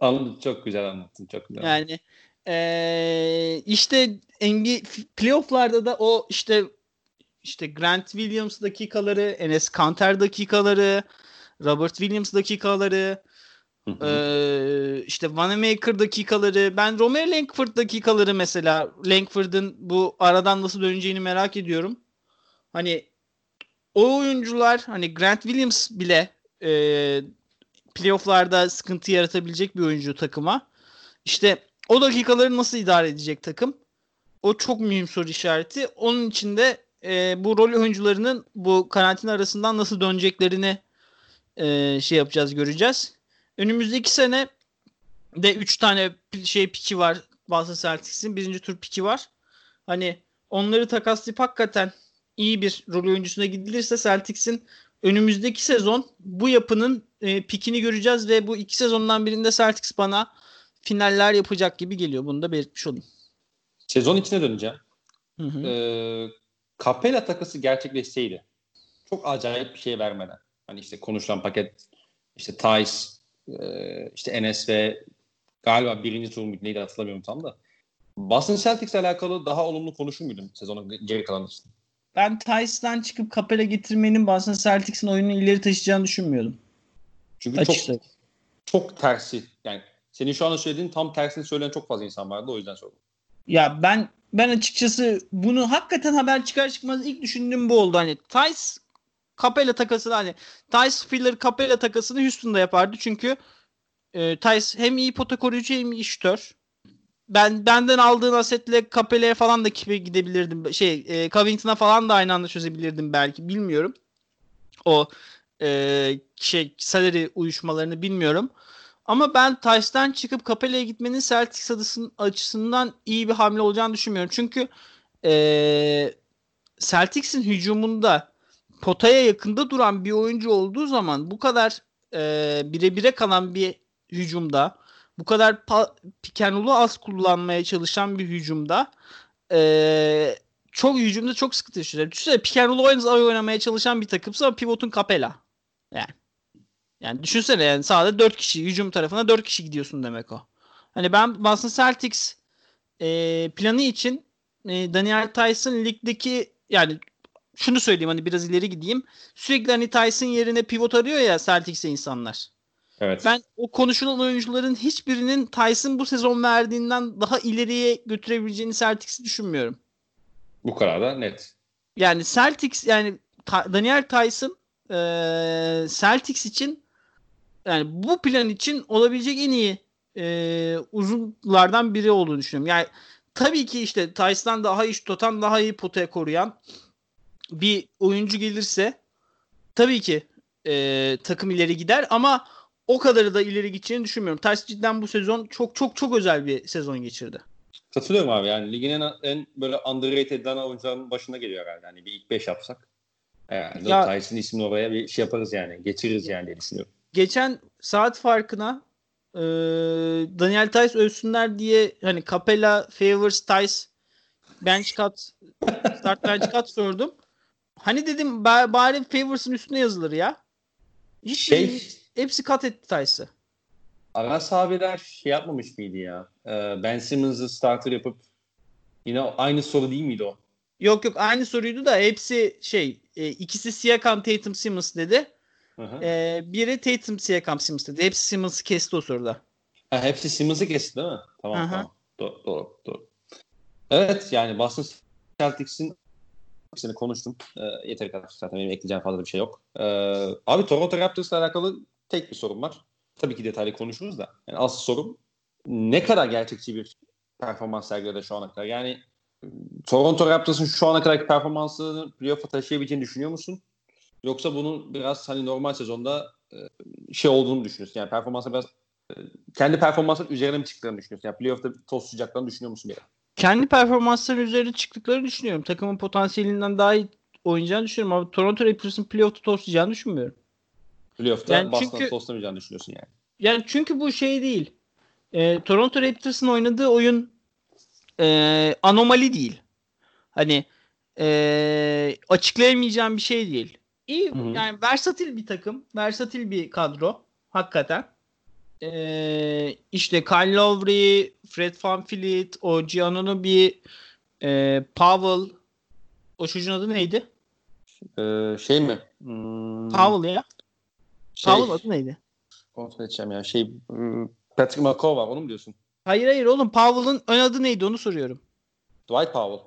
Anladım. Çok güzel anlattın. Çok güzel. Yani ee, işte NBA playoff'larda da o işte işte Grant Williams dakikaları, Enes Kanter dakikaları, Robert Williams dakikaları, ee, işte Vanamaker dakikaları, ben Romeo Langford dakikaları mesela Langford'ın bu aradan nasıl döneceğini merak ediyorum. Hani o oyuncular hani Grant Williams bile e, playofflarda sıkıntı yaratabilecek bir oyuncu takıma. İşte o dakikaları nasıl idare edecek takım? O çok mühim soru işareti. Onun için de e, bu rol oyuncularının bu karantina arasından nasıl döneceklerini e, şey yapacağız, göreceğiz. Önümüzdeki sene de 3 tane şey piki var Boston Celtics'in. Birinci tur piki var. Hani onları takaslayıp hakikaten iyi bir rol oyuncusuna gidilirse Celtics'in önümüzdeki sezon bu yapının e, pikini göreceğiz ve bu iki sezondan birinde Celtics bana finaller yapacak gibi geliyor. Bunu da belirtmiş olayım. Sezon içine döneceğim. Hı hı. Ee, Capella takası gerçekleşseydi çok acayip bir şey vermeden. Hani işte konuşulan paket işte Tice e, işte Enes ve galiba birinci tur muydu neydi hatırlamıyorum tam da. Boston Celtics'le alakalı daha olumlu konuşur muydun sezonun geri kalan için? Ben Tice'dan çıkıp Capella getirmenin Boston Celtics'in oyununu ileri taşıyacağını düşünmüyordum. Çünkü Açıkçası. çok çok tersi. Yani senin şu anda söylediğin tam tersini söyleyen çok fazla insan vardı o yüzden sordum. Ya ben ben açıkçası bunu hakikaten haber çıkar çıkmaz ilk düşündüğüm bu oldu. Hani Tice Capella takası hani Tice Filler Capella takasını Houston'da yapardı. Çünkü e, Tice hem iyi pota koruyucu hem iyi şütör. Ben benden aldığın asetle Capella'ya falan da gidebilirdim. Şey, e, Covington'a falan da aynı anda çözebilirdim belki. Bilmiyorum. O e, şey salary uyuşmalarını bilmiyorum. Ama ben Tice'den çıkıp Capella'ya gitmenin Celtics açısından iyi bir hamle olacağını düşünmüyorum. Çünkü e, Celtics'in hücumunda potaya yakında duran bir oyuncu olduğu zaman bu kadar e, bire bire kalan bir hücumda bu kadar pikenulu az kullanmaya çalışan bir hücumda e, çok hücumda çok sıkıntı yaşıyor. Düşünsene pikenulu oynamaya çalışan bir takımsa pivotun Capella. Yani. Yani düşünsene yani sahada 4 kişi hücum tarafına 4 kişi gidiyorsun demek o. Hani ben Boston Celtics e, planı için e, Daniel Tyson ligdeki yani şunu söyleyeyim hani biraz ileri gideyim. Sürekli hani Tyson yerine pivot arıyor ya Celtics'e insanlar. Evet. Ben o konuşulan oyuncuların hiçbirinin Tyson bu sezon verdiğinden daha ileriye götürebileceğini Celtics'i düşünmüyorum. Bu kadar da net. Yani Celtics yani Daniel Tyson e, Celtics için yani bu plan için olabilecek en iyi e, uzunlardan biri olduğunu düşünüyorum. Yani tabii ki işte Tyson'dan daha iyi tutan, daha iyi potaya koruyan bir oyuncu gelirse tabii ki e, takım ileri gider ama o kadarı da ileri gideceğini düşünmüyorum. Tyson cidden bu sezon çok çok çok özel bir sezon geçirdi. Katılıyorum abi yani ligin en, en böyle underrated edilen oyuncuların başında geliyor herhalde. Yani bir ilk 5 yapsak. Yani ya, Tyson ismini oraya bir şey yaparız yani. Geçiririz yani diye düşünüyorum. Geçen saat farkına e, Daniel Tice ölsünler diye hani Capella, Favors, Tice bench cut start bench cut sordum. Hani dedim bari Favors'ın üstüne yazılır ya. Hiç şey, dedim, hepsi kat etti Tice'ı. Aras abiler şey yapmamış mıydı ya? Ee, ben Simmons'ı starter yapıp yine aynı soru değil miydi o? Yok yok aynı soruydu da hepsi şey e, ikisi Siakam Tatum Simmons dedi. E, biri Tatum Siakam Simmons dedi. Hepsi Simmons'ı kesti o soruda. Ha, hepsi Simmons'ı kesti değil mi? Tamam Aha. tamam. Doğru, doğru, doğru. Evet yani Boston Celtics'in hepsini konuştum. E, yeteri kadar zaten benim ekleyeceğim fazla bir şey yok. E, abi Toronto Raptors'la alakalı tek bir sorun var. Tabii ki detaylı konuşuruz da. Yani asıl sorum ne kadar gerçekçi bir performans sergiledi şu ana kadar? Yani Toronto Raptors'ın şu ana kadarki performansını playoff'a taşıyabileceğini düşünüyor musun? Yoksa bunun biraz hani normal sezonda e, şey olduğunu düşünüyorsun. Yani performansa biraz e, kendi performansın üzerine mi çıktığını düşünüyorsun? Yani playoff'ta toz sıcaklarını düşünüyor musun bir Kendi performansları üzerine çıktıklarını düşünüyorum. Takımın potansiyelinden daha iyi oynayacağını düşünüyorum ama Toronto Raptors'ın playoff'ta toslayacağını düşünmüyorum. Playoff'ta yani Boston'ı çünkü, toslamayacağını düşünüyorsun yani. Yani çünkü bu şey değil. E, Toronto Raptors'ın oynadığı oyun e, anomali değil. Hani e, açıklayamayacağım bir şey değil. İyi Hı-hı. yani versatil bir takım. Versatil bir kadro. Hakikaten. Ee, işte Kyle Lowry, Fred VanVleet, o bir e, Powell o çocuğun adı neydi? Ee, şey mi? Hmm, Powell ya. Şey, Powell adı neydi? Kontrol edeceğim ya. Şey hmm, Patrick McCaw var onu mu diyorsun? Hayır hayır oğlum Powell'ın ön adı neydi onu soruyorum. Dwight Powell.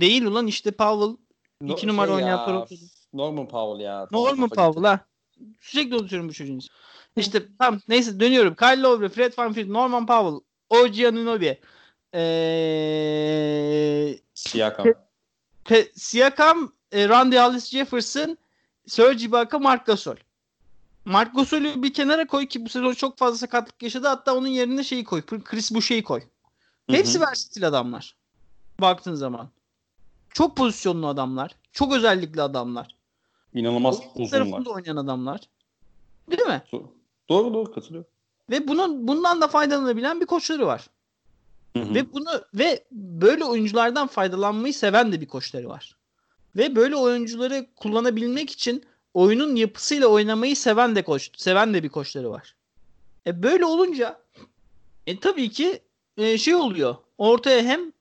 Değil ulan işte Powell no, iki numara şey oynayan. Norman Powell ya. Norman Powell ha. Sürekli unutuyorum bu çocuğun İşte tam neyse dönüyorum. Kyle Lowry, Fred VanVleet, Norman Powell, OG Anunoby. Ee, Siakam. Pe, Pe, Siakam, e, Randy Hollis Jefferson, Serge Ibaka, Mark Gasol. Mark Gasol'ü bir kenara koy ki bu sezon çok fazla sakatlık yaşadı. Hatta onun yerine şeyi koy. Chris Boucher'i koy. Hı-hı. Hepsi versatil adamlar. Baktığın zaman. Çok pozisyonlu adamlar. Çok özellikli adamlar. İnanılmaz uzunlar. tarafında oynayan adamlar. Değil mi? Doğru doğru katılıyorum. Ve bunun bundan da faydalanabilen bir koçları var. Hı hı. Ve bunu ve böyle oyunculardan faydalanmayı seven de bir koçları var. Ve böyle oyuncuları kullanabilmek için oyunun yapısıyla oynamayı seven de koç, seven de bir koçları var. E böyle olunca e tabii ki e, şey oluyor. Ortaya hem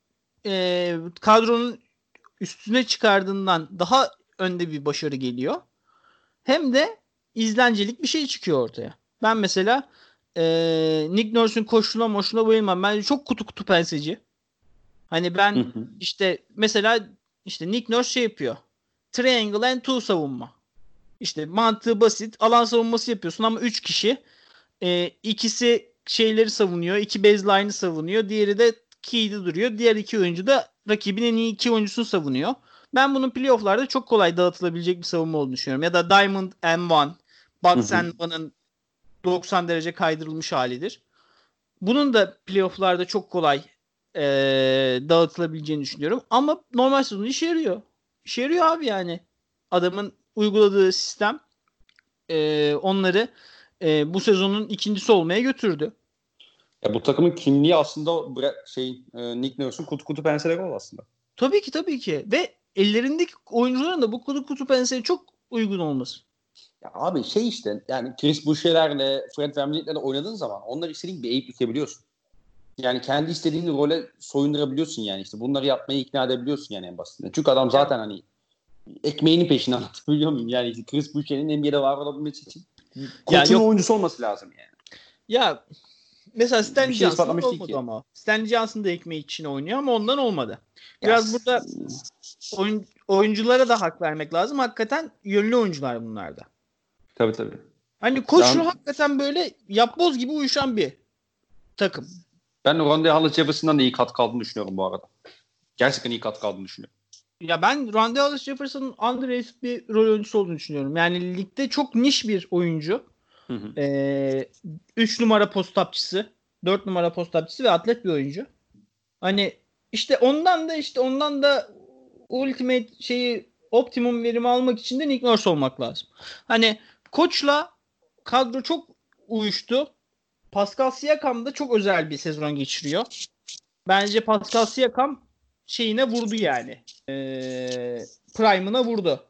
e, kadronun üstüne çıkardığından daha önde bir başarı geliyor. Hem de izlencelik bir şey çıkıyor ortaya. Ben mesela e, Nick Nurse'un koşuna moşuna bayılmam. Bence çok kutu kutu penseci. Hani ben işte mesela işte Nick Nurse şey yapıyor. Triangle and two savunma. İşte mantığı basit. Alan savunması yapıyorsun ama 3 kişi. E, ikisi şeyleri savunuyor. iki baseline'ı savunuyor. Diğeri de key'de duruyor. Diğer iki oyuncu da rakibin en iyi iki oyuncusunu savunuyor. Ben bunun playofflarda çok kolay dağıtılabilecek bir savunma olduğunu düşünüyorum. Ya da Diamond M1, Bucks and One'ın 90 derece kaydırılmış halidir. Bunun da playofflarda çok kolay e, dağıtılabileceğini düşünüyorum. Ama normal sezonda işe yarıyor. İşe yarıyor abi yani. Adamın uyguladığı sistem e, onları e, bu sezonun ikincisi olmaya götürdü. Ya bu takımın kimliği aslında şey e, Nick Nurse'un kutu kutu penseleri oldu aslında. Tabii ki tabii ki. Ve ellerindeki oyuncuların da bu kutu kutu penseri çok uygun olması. Ya abi şey işte yani Chris Boucher'lerle Fred VanVleet'lerle oynadığın zaman onları istediğin bir eğip itebiliyorsun. Yani kendi istediğin role soyundurabiliyorsun yani işte bunları yapmayı ikna edebiliyorsun yani en basitinden. Çünkü adam zaten hani ekmeğinin peşinde anlatabiliyor muyum? Yani işte Chris Boucher'in NBA'de var olabilmesi için koçun ya oyuncusu olması lazım yani. Ya mesela Stanley şey Johnson olmadı ki. ama. Stanley Johnson da ekmeği için oynuyor ama ondan olmadı. Biraz yes. burada oyun, oyunculara da hak vermek lazım. Hakikaten yönlü oyuncular bunlar da. Tabii tabii. Hani koşu hakikaten böyle yapboz gibi uyuşan bir takım. Ben Ronde Hollis Jefferson'dan da iyi katkı aldığını düşünüyorum bu arada. Gerçekten iyi katkı aldığını düşünüyorum. Ya ben Randy Hollis Jefferson'ın underrated bir rol oyuncusu olduğunu düşünüyorum. Yani ligde çok niş bir oyuncu. Hı hı. Ee, üç numara postapçısı, dört numara postapçısı ve atlet bir oyuncu. Hani işte ondan da işte ondan da ultimate şeyi optimum verimi almak için de Nick Nurse olmak lazım. Hani koçla kadro çok uyuştu. Pascal Siakam da çok özel bir sezon geçiriyor. Bence Pascal Siakam şeyine vurdu yani. Ee, Prime'ına vurdu.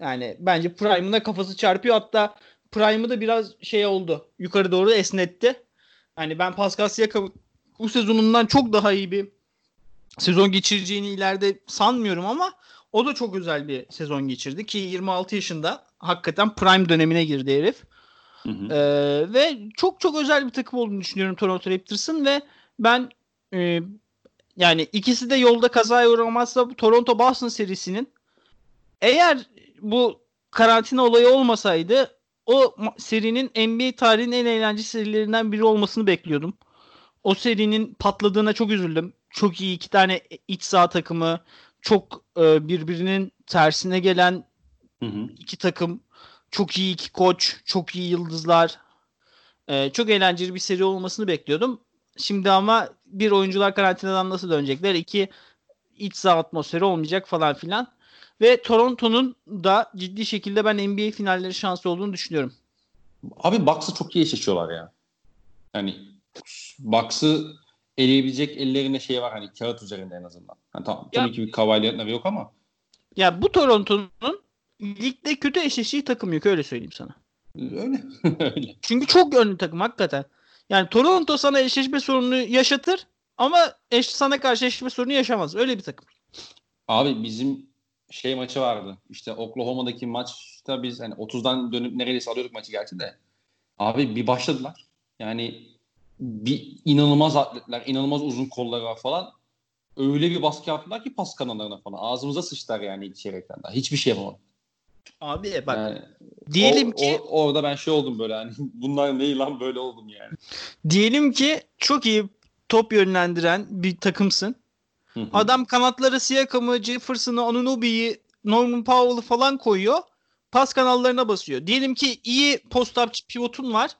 Yani bence Prime'ına kafası çarpıyor. Hatta Prime'ı da biraz şey oldu. Yukarı doğru esnetti. Hani ben Pascal Siakam bu sezonundan çok daha iyi bir sezon geçireceğini ileride sanmıyorum ama o da çok özel bir sezon geçirdi ki 26 yaşında hakikaten prime dönemine girdi herif. Hı hı. Ee, ve çok çok özel bir takım olduğunu düşünüyorum Toronto Raptors'ın ve ben e, yani ikisi de yolda kazaya uğramazsa Toronto Boston serisinin eğer bu karantina olayı olmasaydı o serinin NBA tarihinin en eğlenceli serilerinden biri olmasını bekliyordum. O serinin patladığına çok üzüldüm. Çok iyi iki tane iç saha takımı, çok e, birbirinin tersine gelen hı hı. iki takım, çok iyi iki koç, çok iyi yıldızlar. E, çok eğlenceli bir seri olmasını bekliyordum. Şimdi ama bir oyuncular karantinadan nasıl dönecekler? İki iç saha atmosferi olmayacak falan filan. Ve Toronto'nun da ciddi şekilde ben NBA finalleri şansı olduğunu düşünüyorum. Abi Bucks'ı çok iyi eşleşiyorlar ya. Yani Bucks'ı eleyebilecek ellerinde şey var hani kağıt üzerinde en azından. Yani tamam ya, tabii ki bir kavalyatları yok ama. Ya bu Toronto'nun ligde kötü eşleştiği takım yok öyle söyleyeyim sana. Öyle. öyle. Çünkü çok yönlü takım hakikaten. Yani Toronto sana eşleşme sorununu yaşatır ama eş, sana karşı eşleşme sorunu yaşamaz. Öyle bir takım. Abi bizim şey maçı vardı. İşte Oklahoma'daki maçta biz hani 30'dan dönüp neredeyse alıyorduk maçı gerçi de. Abi bir başladılar. Yani bir inanılmaz atletler, inanılmaz uzun kolları var falan. Öyle bir baskı yaptılar ki pas kanallarına falan. Ağzımıza sıçtılar yani ilk çeyrekten daha. Hiçbir şey yapamadık. Abi bak yani, diyelim o, ki o, orada ben şey oldum böyle hani bunlar ne lan böyle oldum yani. Diyelim ki çok iyi top yönlendiren bir takımsın. Adam kanatları Siakam'ı, Jefferson'ı, Anunobi'yi, Norman Powell'ı falan koyuyor. Pas kanallarına basıyor. Diyelim ki iyi post-up pivotun var.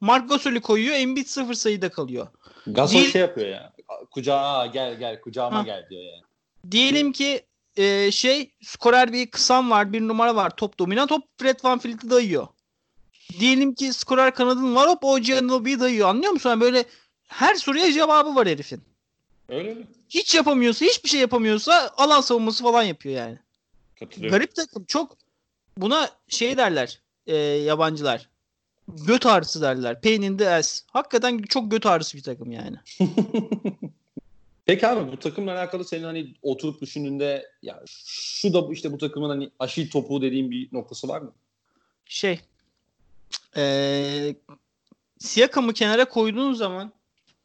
Mark Gasol'ü koyuyor. Embiid sıfır sayıda kalıyor. Gasol Diye... şey yapıyor ya. Kucağa gel gel kucağıma ha. gel diyor yani. Diyelim ki e, şey skorer bir kısam var. Bir numara var. Top dominant. Top Fred Van Vliet'i dayıyor. Diyelim ki skorer kanadın var. Hop o Giannobi'yi dayıyor. Anlıyor musun? Yani böyle her soruya cevabı var herifin. Öyle mi? Hiç yapamıyorsa, hiçbir şey yapamıyorsa alan savunması falan yapıyor yani. Garip takım. Çok buna şey derler e, yabancılar. Göt ağrısı derler. Pain in the ass. Hakikaten çok göt ağrısı bir takım yani. Peki abi bu takımla alakalı senin hani oturup düşündüğünde ya şu da işte bu takımın hani aşil topu dediğin bir noktası var mı? Şey ee, Siakam'ı kenara koyduğun zaman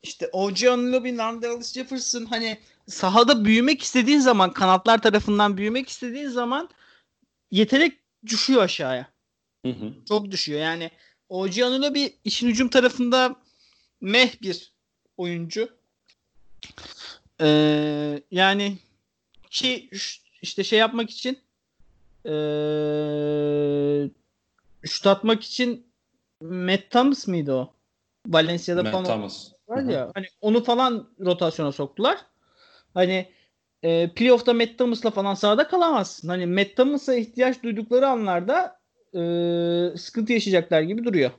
işte O.J. Anunoby, Nandalis Jefferson hani sahada büyümek istediğin zaman kanatlar tarafından büyümek istediğin zaman yetenek düşüyor aşağıya. Hı hı. Çok düşüyor. Yani O.J. Anunoby işin hücum tarafında meh bir oyuncu. Ee, yani ki işte şey yapmak için ee, şut atmak için Matt Thomas mıydı o? Valencia'da Matt falan. Thomas var ya hani onu falan rotasyona soktular. Hani e, playoff'ta Matt Thomas'la falan sahada kalamazsın. Hani Matt Thomas'a ihtiyaç duydukları anlarda e, sıkıntı yaşayacaklar gibi duruyor.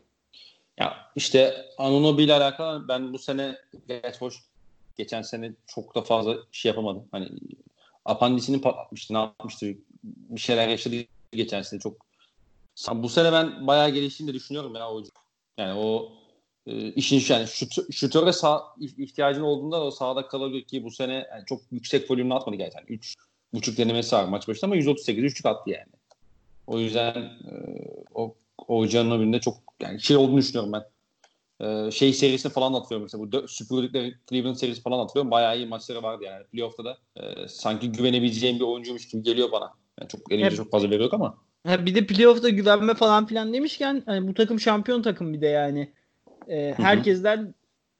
Ya işte Anunobi ile alakalı ben bu sene geç hoş geçen sene çok da fazla şey yapamadım. Hani apandisini patlatmıştı, ne yapmıştı? Bir şeyler yaşadı geçen sene çok. Bu sene ben bayağı geliştiğini de düşünüyorum ya oyuncu. Yani o e, işin yani şut, şutöre sağ, ihtiyacın olduğunda o sahada kalabilir ki bu sene yani çok yüksek volümle atmadı gerçekten. 3 buçuk denemesi var maç başında ama 138 üçlük attı yani. O yüzden e, o o canın birinde çok yani şey olduğunu düşünüyorum ben. Ee, şey serisini falan hatırlıyorum mesela bu süpürdükleri Cleveland serisi falan hatırlıyorum. Bayağı iyi maçları vardı yani playoff'ta da. E, sanki güvenebileceğim bir oyuncuymuş gibi geliyor bana. Yani çok elimizde çok fazla veri yok ama. Ha, bir de playoff'ta güvenme falan filan demişken hani bu takım şampiyon takım bir de yani. E, herkesten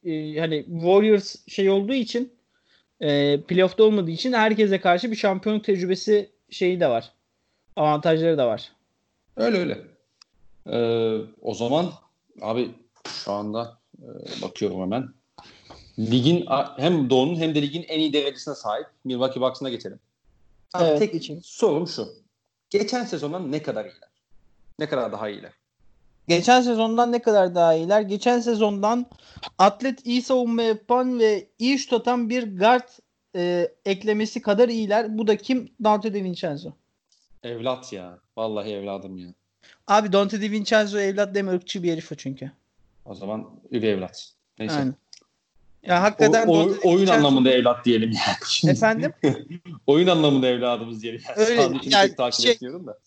e, hani Warriors şey olduğu için e, playoff'ta olmadığı için herkese karşı bir şampiyonluk tecrübesi şeyi de var. Avantajları da var. Öyle öyle. Ee, o zaman abi şu anda e, bakıyorum hemen. Ligin hem Doğu'nun hem de ligin en iyi derecesine sahip Milwaukee Bucks'ına geçelim. Abi evet. tek için sorum şu. Geçen sezondan ne kadar iyiler? Ne kadar daha iyiler? Geçen sezondan ne kadar daha iyiler? Geçen sezondan atlet iyi savunma yapan ve iyi şut atan bir guard e, eklemesi kadar iyiler. Bu da kim? Dante De Vincenzo. Evlat ya. Vallahi evladım ya. Abi Dante De Vincenzo evlat deme ırkçı bir herif o çünkü. O zaman üvey evlat. Neyse. Aynen. Ya hakikaten o, o, oyun Vincenzo... anlamında evlat diyelim yani. Efendim? oyun anlamında evladımız diyelim. Yani. Öyle. Yani, takip şey, etmiyorum da.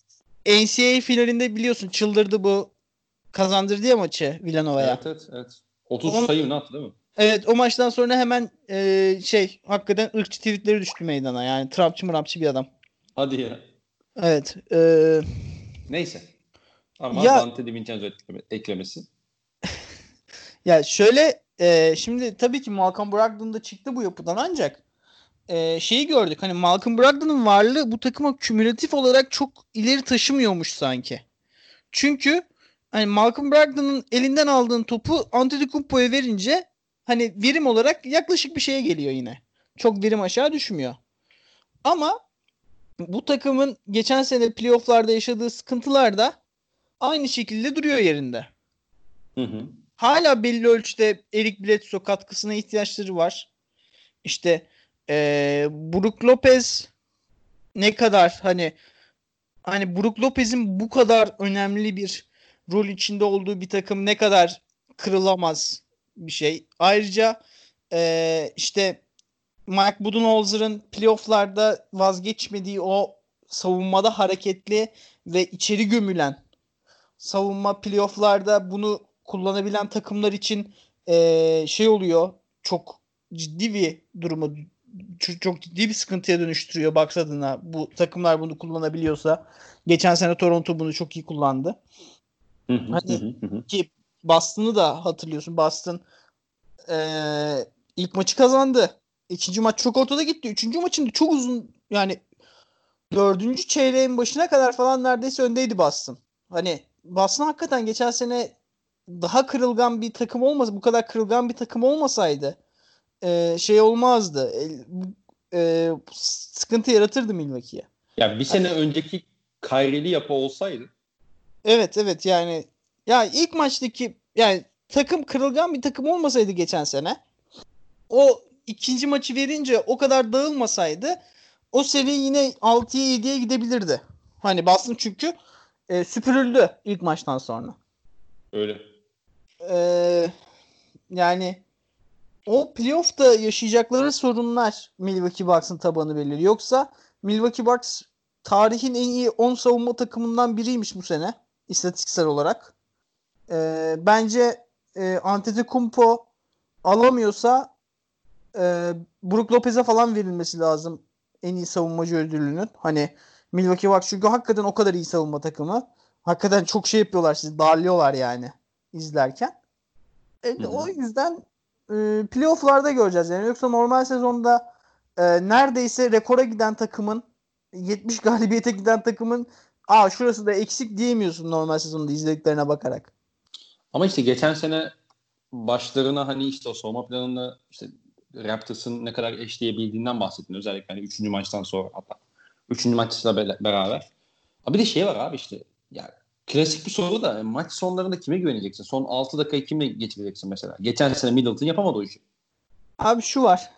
NCAA finalinde biliyorsun çıldırdı bu kazandırdı ya maçı Villanova'ya. Evet evet. evet. 30 Onun, sayı ne attı değil mi? Evet o maçtan sonra hemen e, şey hakikaten ırkçı tweetleri düştü meydana. Yani Trumpçı mırapçı bir adam. Hadi ya. Evet. E, Neyse. Ama Ya- Dante DiVincenzo ekleme- eklemesi. ya şöyle e, şimdi tabii ki Malcolm Brogdon da çıktı bu yapıdan ancak e, şeyi gördük. Hani Malcolm Brogdon'un varlığı bu takıma kümülatif olarak çok ileri taşımıyormuş sanki. Çünkü hani Malcolm Brogdon'un elinden aldığın topu Antetokounmpo'ya verince hani verim olarak yaklaşık bir şeye geliyor yine. Çok verim aşağı düşmüyor. Ama bu takımın geçen sene playofflarda yaşadığı sıkıntılar da aynı şekilde duruyor yerinde. Hı hı. Hala belli ölçüde Eric Bledsoe katkısına ihtiyaçları var. İşte eee Brook Lopez ne kadar hani hani Brook Lopez'in bu kadar önemli bir rol içinde olduğu bir takım ne kadar kırılamaz bir şey. Ayrıca eee, işte Mike Budenholzer'ın playofflarda vazgeçmediği o savunmada hareketli ve içeri gömülen savunma playofflarda bunu kullanabilen takımlar için eee, şey oluyor. Çok ciddi bir durumu çok, ciddi bir sıkıntıya dönüştürüyor Bucks adına bu takımlar bunu kullanabiliyorsa. Geçen sene Toronto bunu çok iyi kullandı Hani- ki Boston'ı da hatırlıyorsun. Boston eee, ilk maçı kazandı. İkinci maç çok ortada gitti. Üçüncü maçın çok uzun yani dördüncü çeyreğin başına kadar falan neredeyse öndeydi Boston. Hani Boston hakikaten geçen sene daha kırılgan bir takım olmasa bu kadar kırılgan bir takım olmasaydı e, şey olmazdı. E, e, sıkıntı yaratırdı Milwaukee'ye. Ya bir sene önceki Kyrie'li yapı olsaydı Evet evet yani ya ilk maçtaki yani takım kırılgan bir takım olmasaydı geçen sene o ikinci maçı verince o kadar dağılmasaydı o seri yine 6'ya 7'ye gidebilirdi. Hani Boston çünkü e, süpürüldü ilk maçtan sonra. öyle. Ee, yani o playoff'ta yaşayacakları sorunlar Milwaukee Bucks'ın tabanı belirliyor. Yoksa Milwaukee Bucks tarihin en iyi 10 savunma takımından biriymiş bu sene istatistiksel olarak. Ee, bence e, Antetokounmpo alamıyorsa e, Brook Lopez'e falan verilmesi lazım en iyi savunmacı ödülünün. Hani Milwaukee Bucks çünkü hakikaten o kadar iyi savunma takımı. Hakikaten çok şey yapıyorlar sizi darlıyorlar yani izlerken. E, Hı hı. o yüzden e, playoff'larda göreceğiz yani. Yoksa normal sezonda e, neredeyse rekora giden takımın 70 galibiyete giden takımın aa şurası da eksik diyemiyorsun normal sezonda izlediklerine bakarak. Ama işte geçen sene başlarına hani işte o savunma planını işte Raptors'ın ne kadar eşleyebildiğinden bahsettin. Özellikle hani 3. maçtan sonra hatta 3. maçla be- beraber. Abi bir de şey var abi işte yani klasik bir soru da maç sonlarında kime güveneceksin? Son 6 dakikayı kimle geçireceksin mesela? Geçen sene Middleton yapamadı o işi. Abi şu var.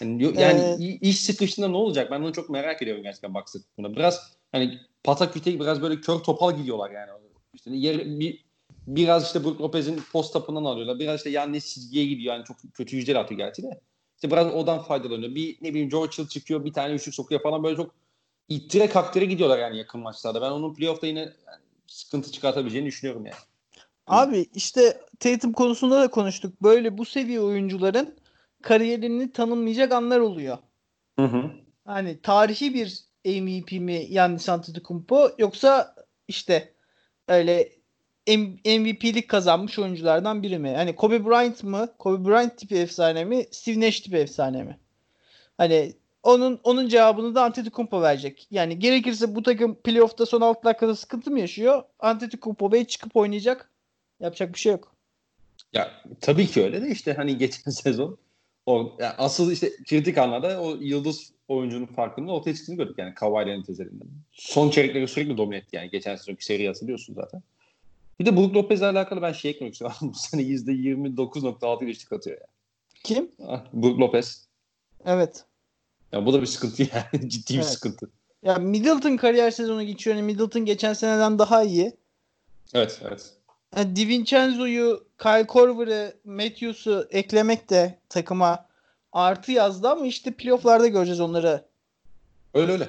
Yani, yani Ee, iş sıkıştığında ne olacak? Ben onu çok merak ediyorum gerçekten Bucks'ın. Buna biraz hani pataküte biraz böyle kör topal gidiyorlar yani. İşte yer, bir, biraz işte Brook Lopez'in post tapından alıyorlar. Biraz işte Yannis çizgiye gidiyor. Yani çok kötü yüzdeli atıyor gerçi de. İşte biraz odan faydalanıyor. Bir ne bileyim George Hill çıkıyor. Bir tane üçlük sokuyor falan böyle çok ittire kaktire gidiyorlar yani yakın maçlarda. Ben onun playoff'ta yine yani sıkıntı çıkartabileceğini düşünüyorum yani. Abi işte Tatum konusunda da konuştuk. Böyle bu seviye oyuncuların kariyerini tanımlayacak anlar oluyor. Hı hı. Hani tarihi bir MVP mi Giannis Antetokounmpo yoksa işte öyle MVP'lik kazanmış oyunculardan biri mi? Hani Kobe Bryant mı? Kobe Bryant tipi efsane mi? Steve Nash tipi efsane mi? Hani onun onun cevabını da Antetokounmpo verecek. Yani gerekirse bu takım playoff'ta son 6 dakikada sıkıntı mı yaşıyor? Antetokounmpo Bey çıkıp oynayacak. Yapacak bir şey yok. Ya tabii ki öyle de işte hani geçen sezon o yani asıl işte kritik anlarda o yıldız oyuncunun farkında ortaya çıktığını gördük yani Kawhi Leonard üzerinden. Son çeyrekleri sürekli domine etti yani geçen sezonki seriyi hatırlıyorsun zaten. Bir de Brook Lopez'le alakalı ben şey eklemek istiyorum. Bu sene %29.6 geçtik atıyor ya. Kim? Ah, Brook Lopez. Evet. Ya bu da bir sıkıntı yani. Ciddi bir Evet. sıkıntı. Ya Middleton kariyer sezonu geçiyor. Yani Middleton geçen seneden daha iyi. Evet evet. Yani DiVincenzo'yu, Kyle Korver'ı, Matthews'u eklemek de takıma artı yazdı ama işte playoff'larda göreceğiz onları. Öyle öyle.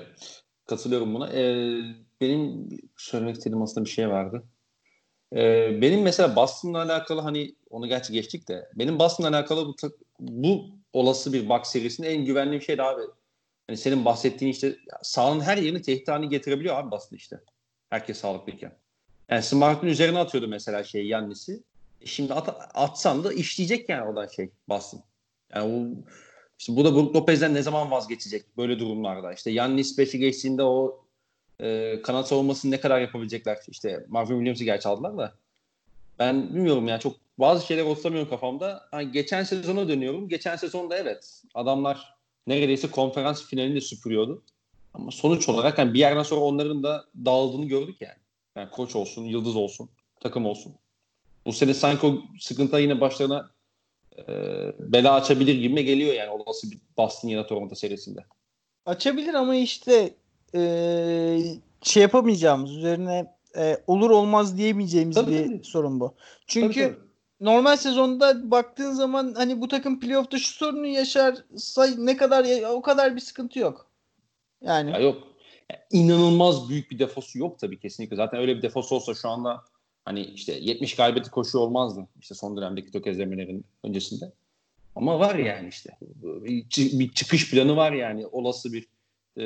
Katılıyorum buna. Ee, benim söylemek istediğim aslında bir şey vardı. Ee, benim mesela Boston'la alakalı hani onu gerçi geçtik de benim Boston'la alakalı bu, bu olası bir box serisinin en güvenli bir şey de abi. Hani senin bahsettiğin işte sahanın her yerini tehdit haline getirebiliyor abi Boston işte. Herkes sağlıklıyken. Yani Smart'ın üzerine atıyordu mesela şey Yannis'i. E şimdi at, atsan da işleyecek yani oradan şey Boston. Yani o, işte bu da Brook Lopez'den ne zaman vazgeçecek böyle durumlarda? İşte Yannis 5'i geçtiğinde o e, kanat savunmasını ne kadar yapabilecekler? İşte Marvin Williams'ı gerçi aldılar da. Ben bilmiyorum yani çok bazı şeyler oturamıyorum kafamda. Hani geçen sezona dönüyorum. Geçen sezonda evet adamlar neredeyse konferans finalini süpürüyordu. Ama sonuç olarak yani bir yerden sonra onların da dağıldığını gördük yani. Yani koç olsun, yıldız olsun, takım olsun. Bu sene sanki o sıkıntılar yine başlarına e, bela açabilir gibi geliyor yani olası bir Boston ya da Toronto serisinde. Açabilir ama işte e, şey yapamayacağımız üzerine e, olur olmaz diyemeyeceğimiz tabii, bir tabii. sorun bu. Çünkü tabii, tabii. normal sezonda baktığın zaman hani bu takım playoff'ta şu sorunu yaşarsa ne kadar o kadar bir sıkıntı yok. Yani. Ya yok. Yani inanılmaz büyük bir defosu yok tabii kesinlikle. Zaten öyle bir defosu olsa şu anda hani işte 70 galibiyeti koşu olmazdı. İşte son dönemdeki tökezlemelerin öncesinde. Ama var yani işte. Bir çıkış planı var yani. Olası bir e,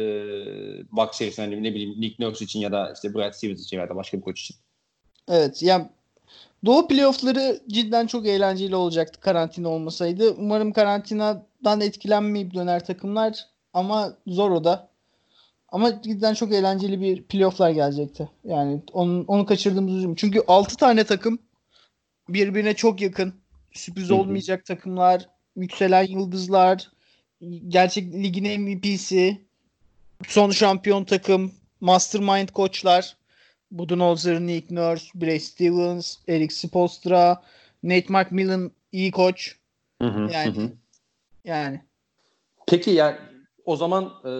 Bucks serisinde hani ne bileyim Nick Nurse için ya da işte Brad Stevens için ya da başka bir koç için. Evet yani Doğu playoffları cidden çok eğlenceli olacaktı karantina olmasaydı. Umarım karantinadan etkilenmeyip döner takımlar ama zor o da. Ama cidden çok eğlenceli bir playofflar gelecekti. Yani onu, onu kaçırdığımız üzüm. Çünkü 6 tane takım birbirine çok yakın. Sürpriz olmayacak takımlar, yükselen yıldızlar, gerçek ligin MVP'si, son şampiyon takım, mastermind koçlar. Budenholzer, Nick Nurse, Bray Stevens, Eric Spolstra, Nate McMillan iyi koç. Hı hı, yani hı. yani. Peki ya o zaman e,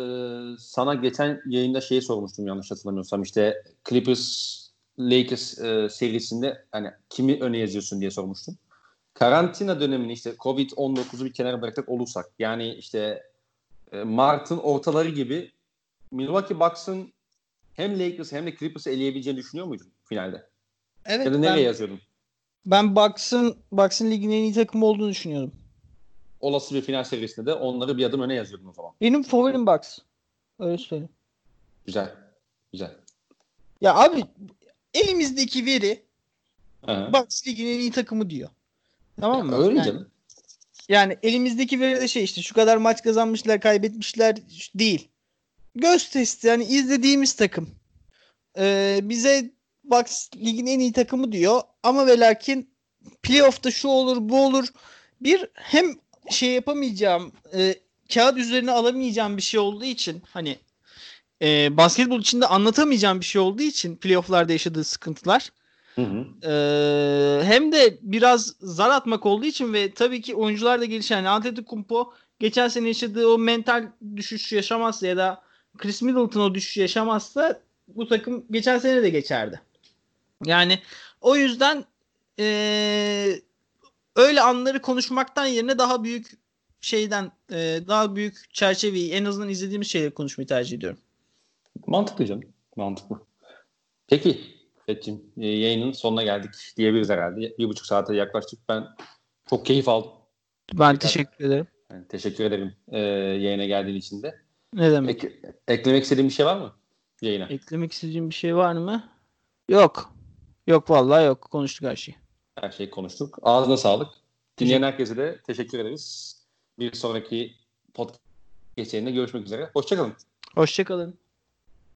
sana geçen yayında şeyi sormuştum yanlış hatırlamıyorsam işte Clippers Lakers e, serisinde hani kimi öne yazıyorsun diye sormuştum. Karantina dönemini işte Covid-19'u bir kenara bırakacak olursak yani işte e, Mart'ın ortaları gibi Milwaukee Bucks'ın hem Lakers hem de Clippers'ı eleyebileceğini düşünüyor muydun finalde? Evet. Ya da nereye ben, yazıyordun? Ben Bucks'ın Bucks'ın ligin en iyi takımı olduğunu düşünüyordum olası bir final serisinde de onları bir adım öne yazıyordun o zaman. Benim favorim Bucks. Öyle söyleyeyim. Güzel. Güzel. Ya abi elimizdeki veri Hı. Bucks ligin en iyi takımı diyor. Tamam mı? Ya öyle yani, canım. Yani elimizdeki veri de şey işte şu kadar maç kazanmışlar kaybetmişler değil. Göz testi yani izlediğimiz takım. Ee, bize Bucks ligin en iyi takımı diyor ama ve lakin playoff'ta şu olur bu olur. Bir hem şey yapamayacağım e, kağıt üzerine alamayacağım bir şey olduğu için hani e, basketbol içinde anlatamayacağım bir şey olduğu için playofflarda yaşadığı sıkıntılar hı hı. E, hem de biraz zar atmak olduğu için ve tabii ki oyuncular da gelişen yani Antetokounmpo geçen sene yaşadığı o mental düşüş yaşamazsa ya da Chris Middleton o düşüş yaşamazsa bu takım geçen sene de geçerdi. Yani o yüzden ee, öyle anları konuşmaktan yerine daha büyük şeyden e, daha büyük çerçeveyi en azından izlediğimiz şeyleri konuşmayı tercih ediyorum. Mantıklı canım. Mantıklı. Peki Fethi'cim e, yayının sonuna geldik diyebiliriz herhalde. Bir buçuk saate yaklaştık. Ben çok keyif aldım. Ben Tekrar, teşekkür ederim. Yani teşekkür ederim e, yayına geldiğin için de. Ne demek? Ek, eklemek istediğin bir şey var mı yayına? Eklemek istediğim bir şey var mı? Yok. Yok vallahi yok. Konuştuk her şeyi. Her şeyi konuştuk. Ağzına sağlık. Dinleyen herkese de teşekkür ederiz. Bir sonraki podcast yayında görüşmek üzere. Hoşçakalın. Hoşçakalın.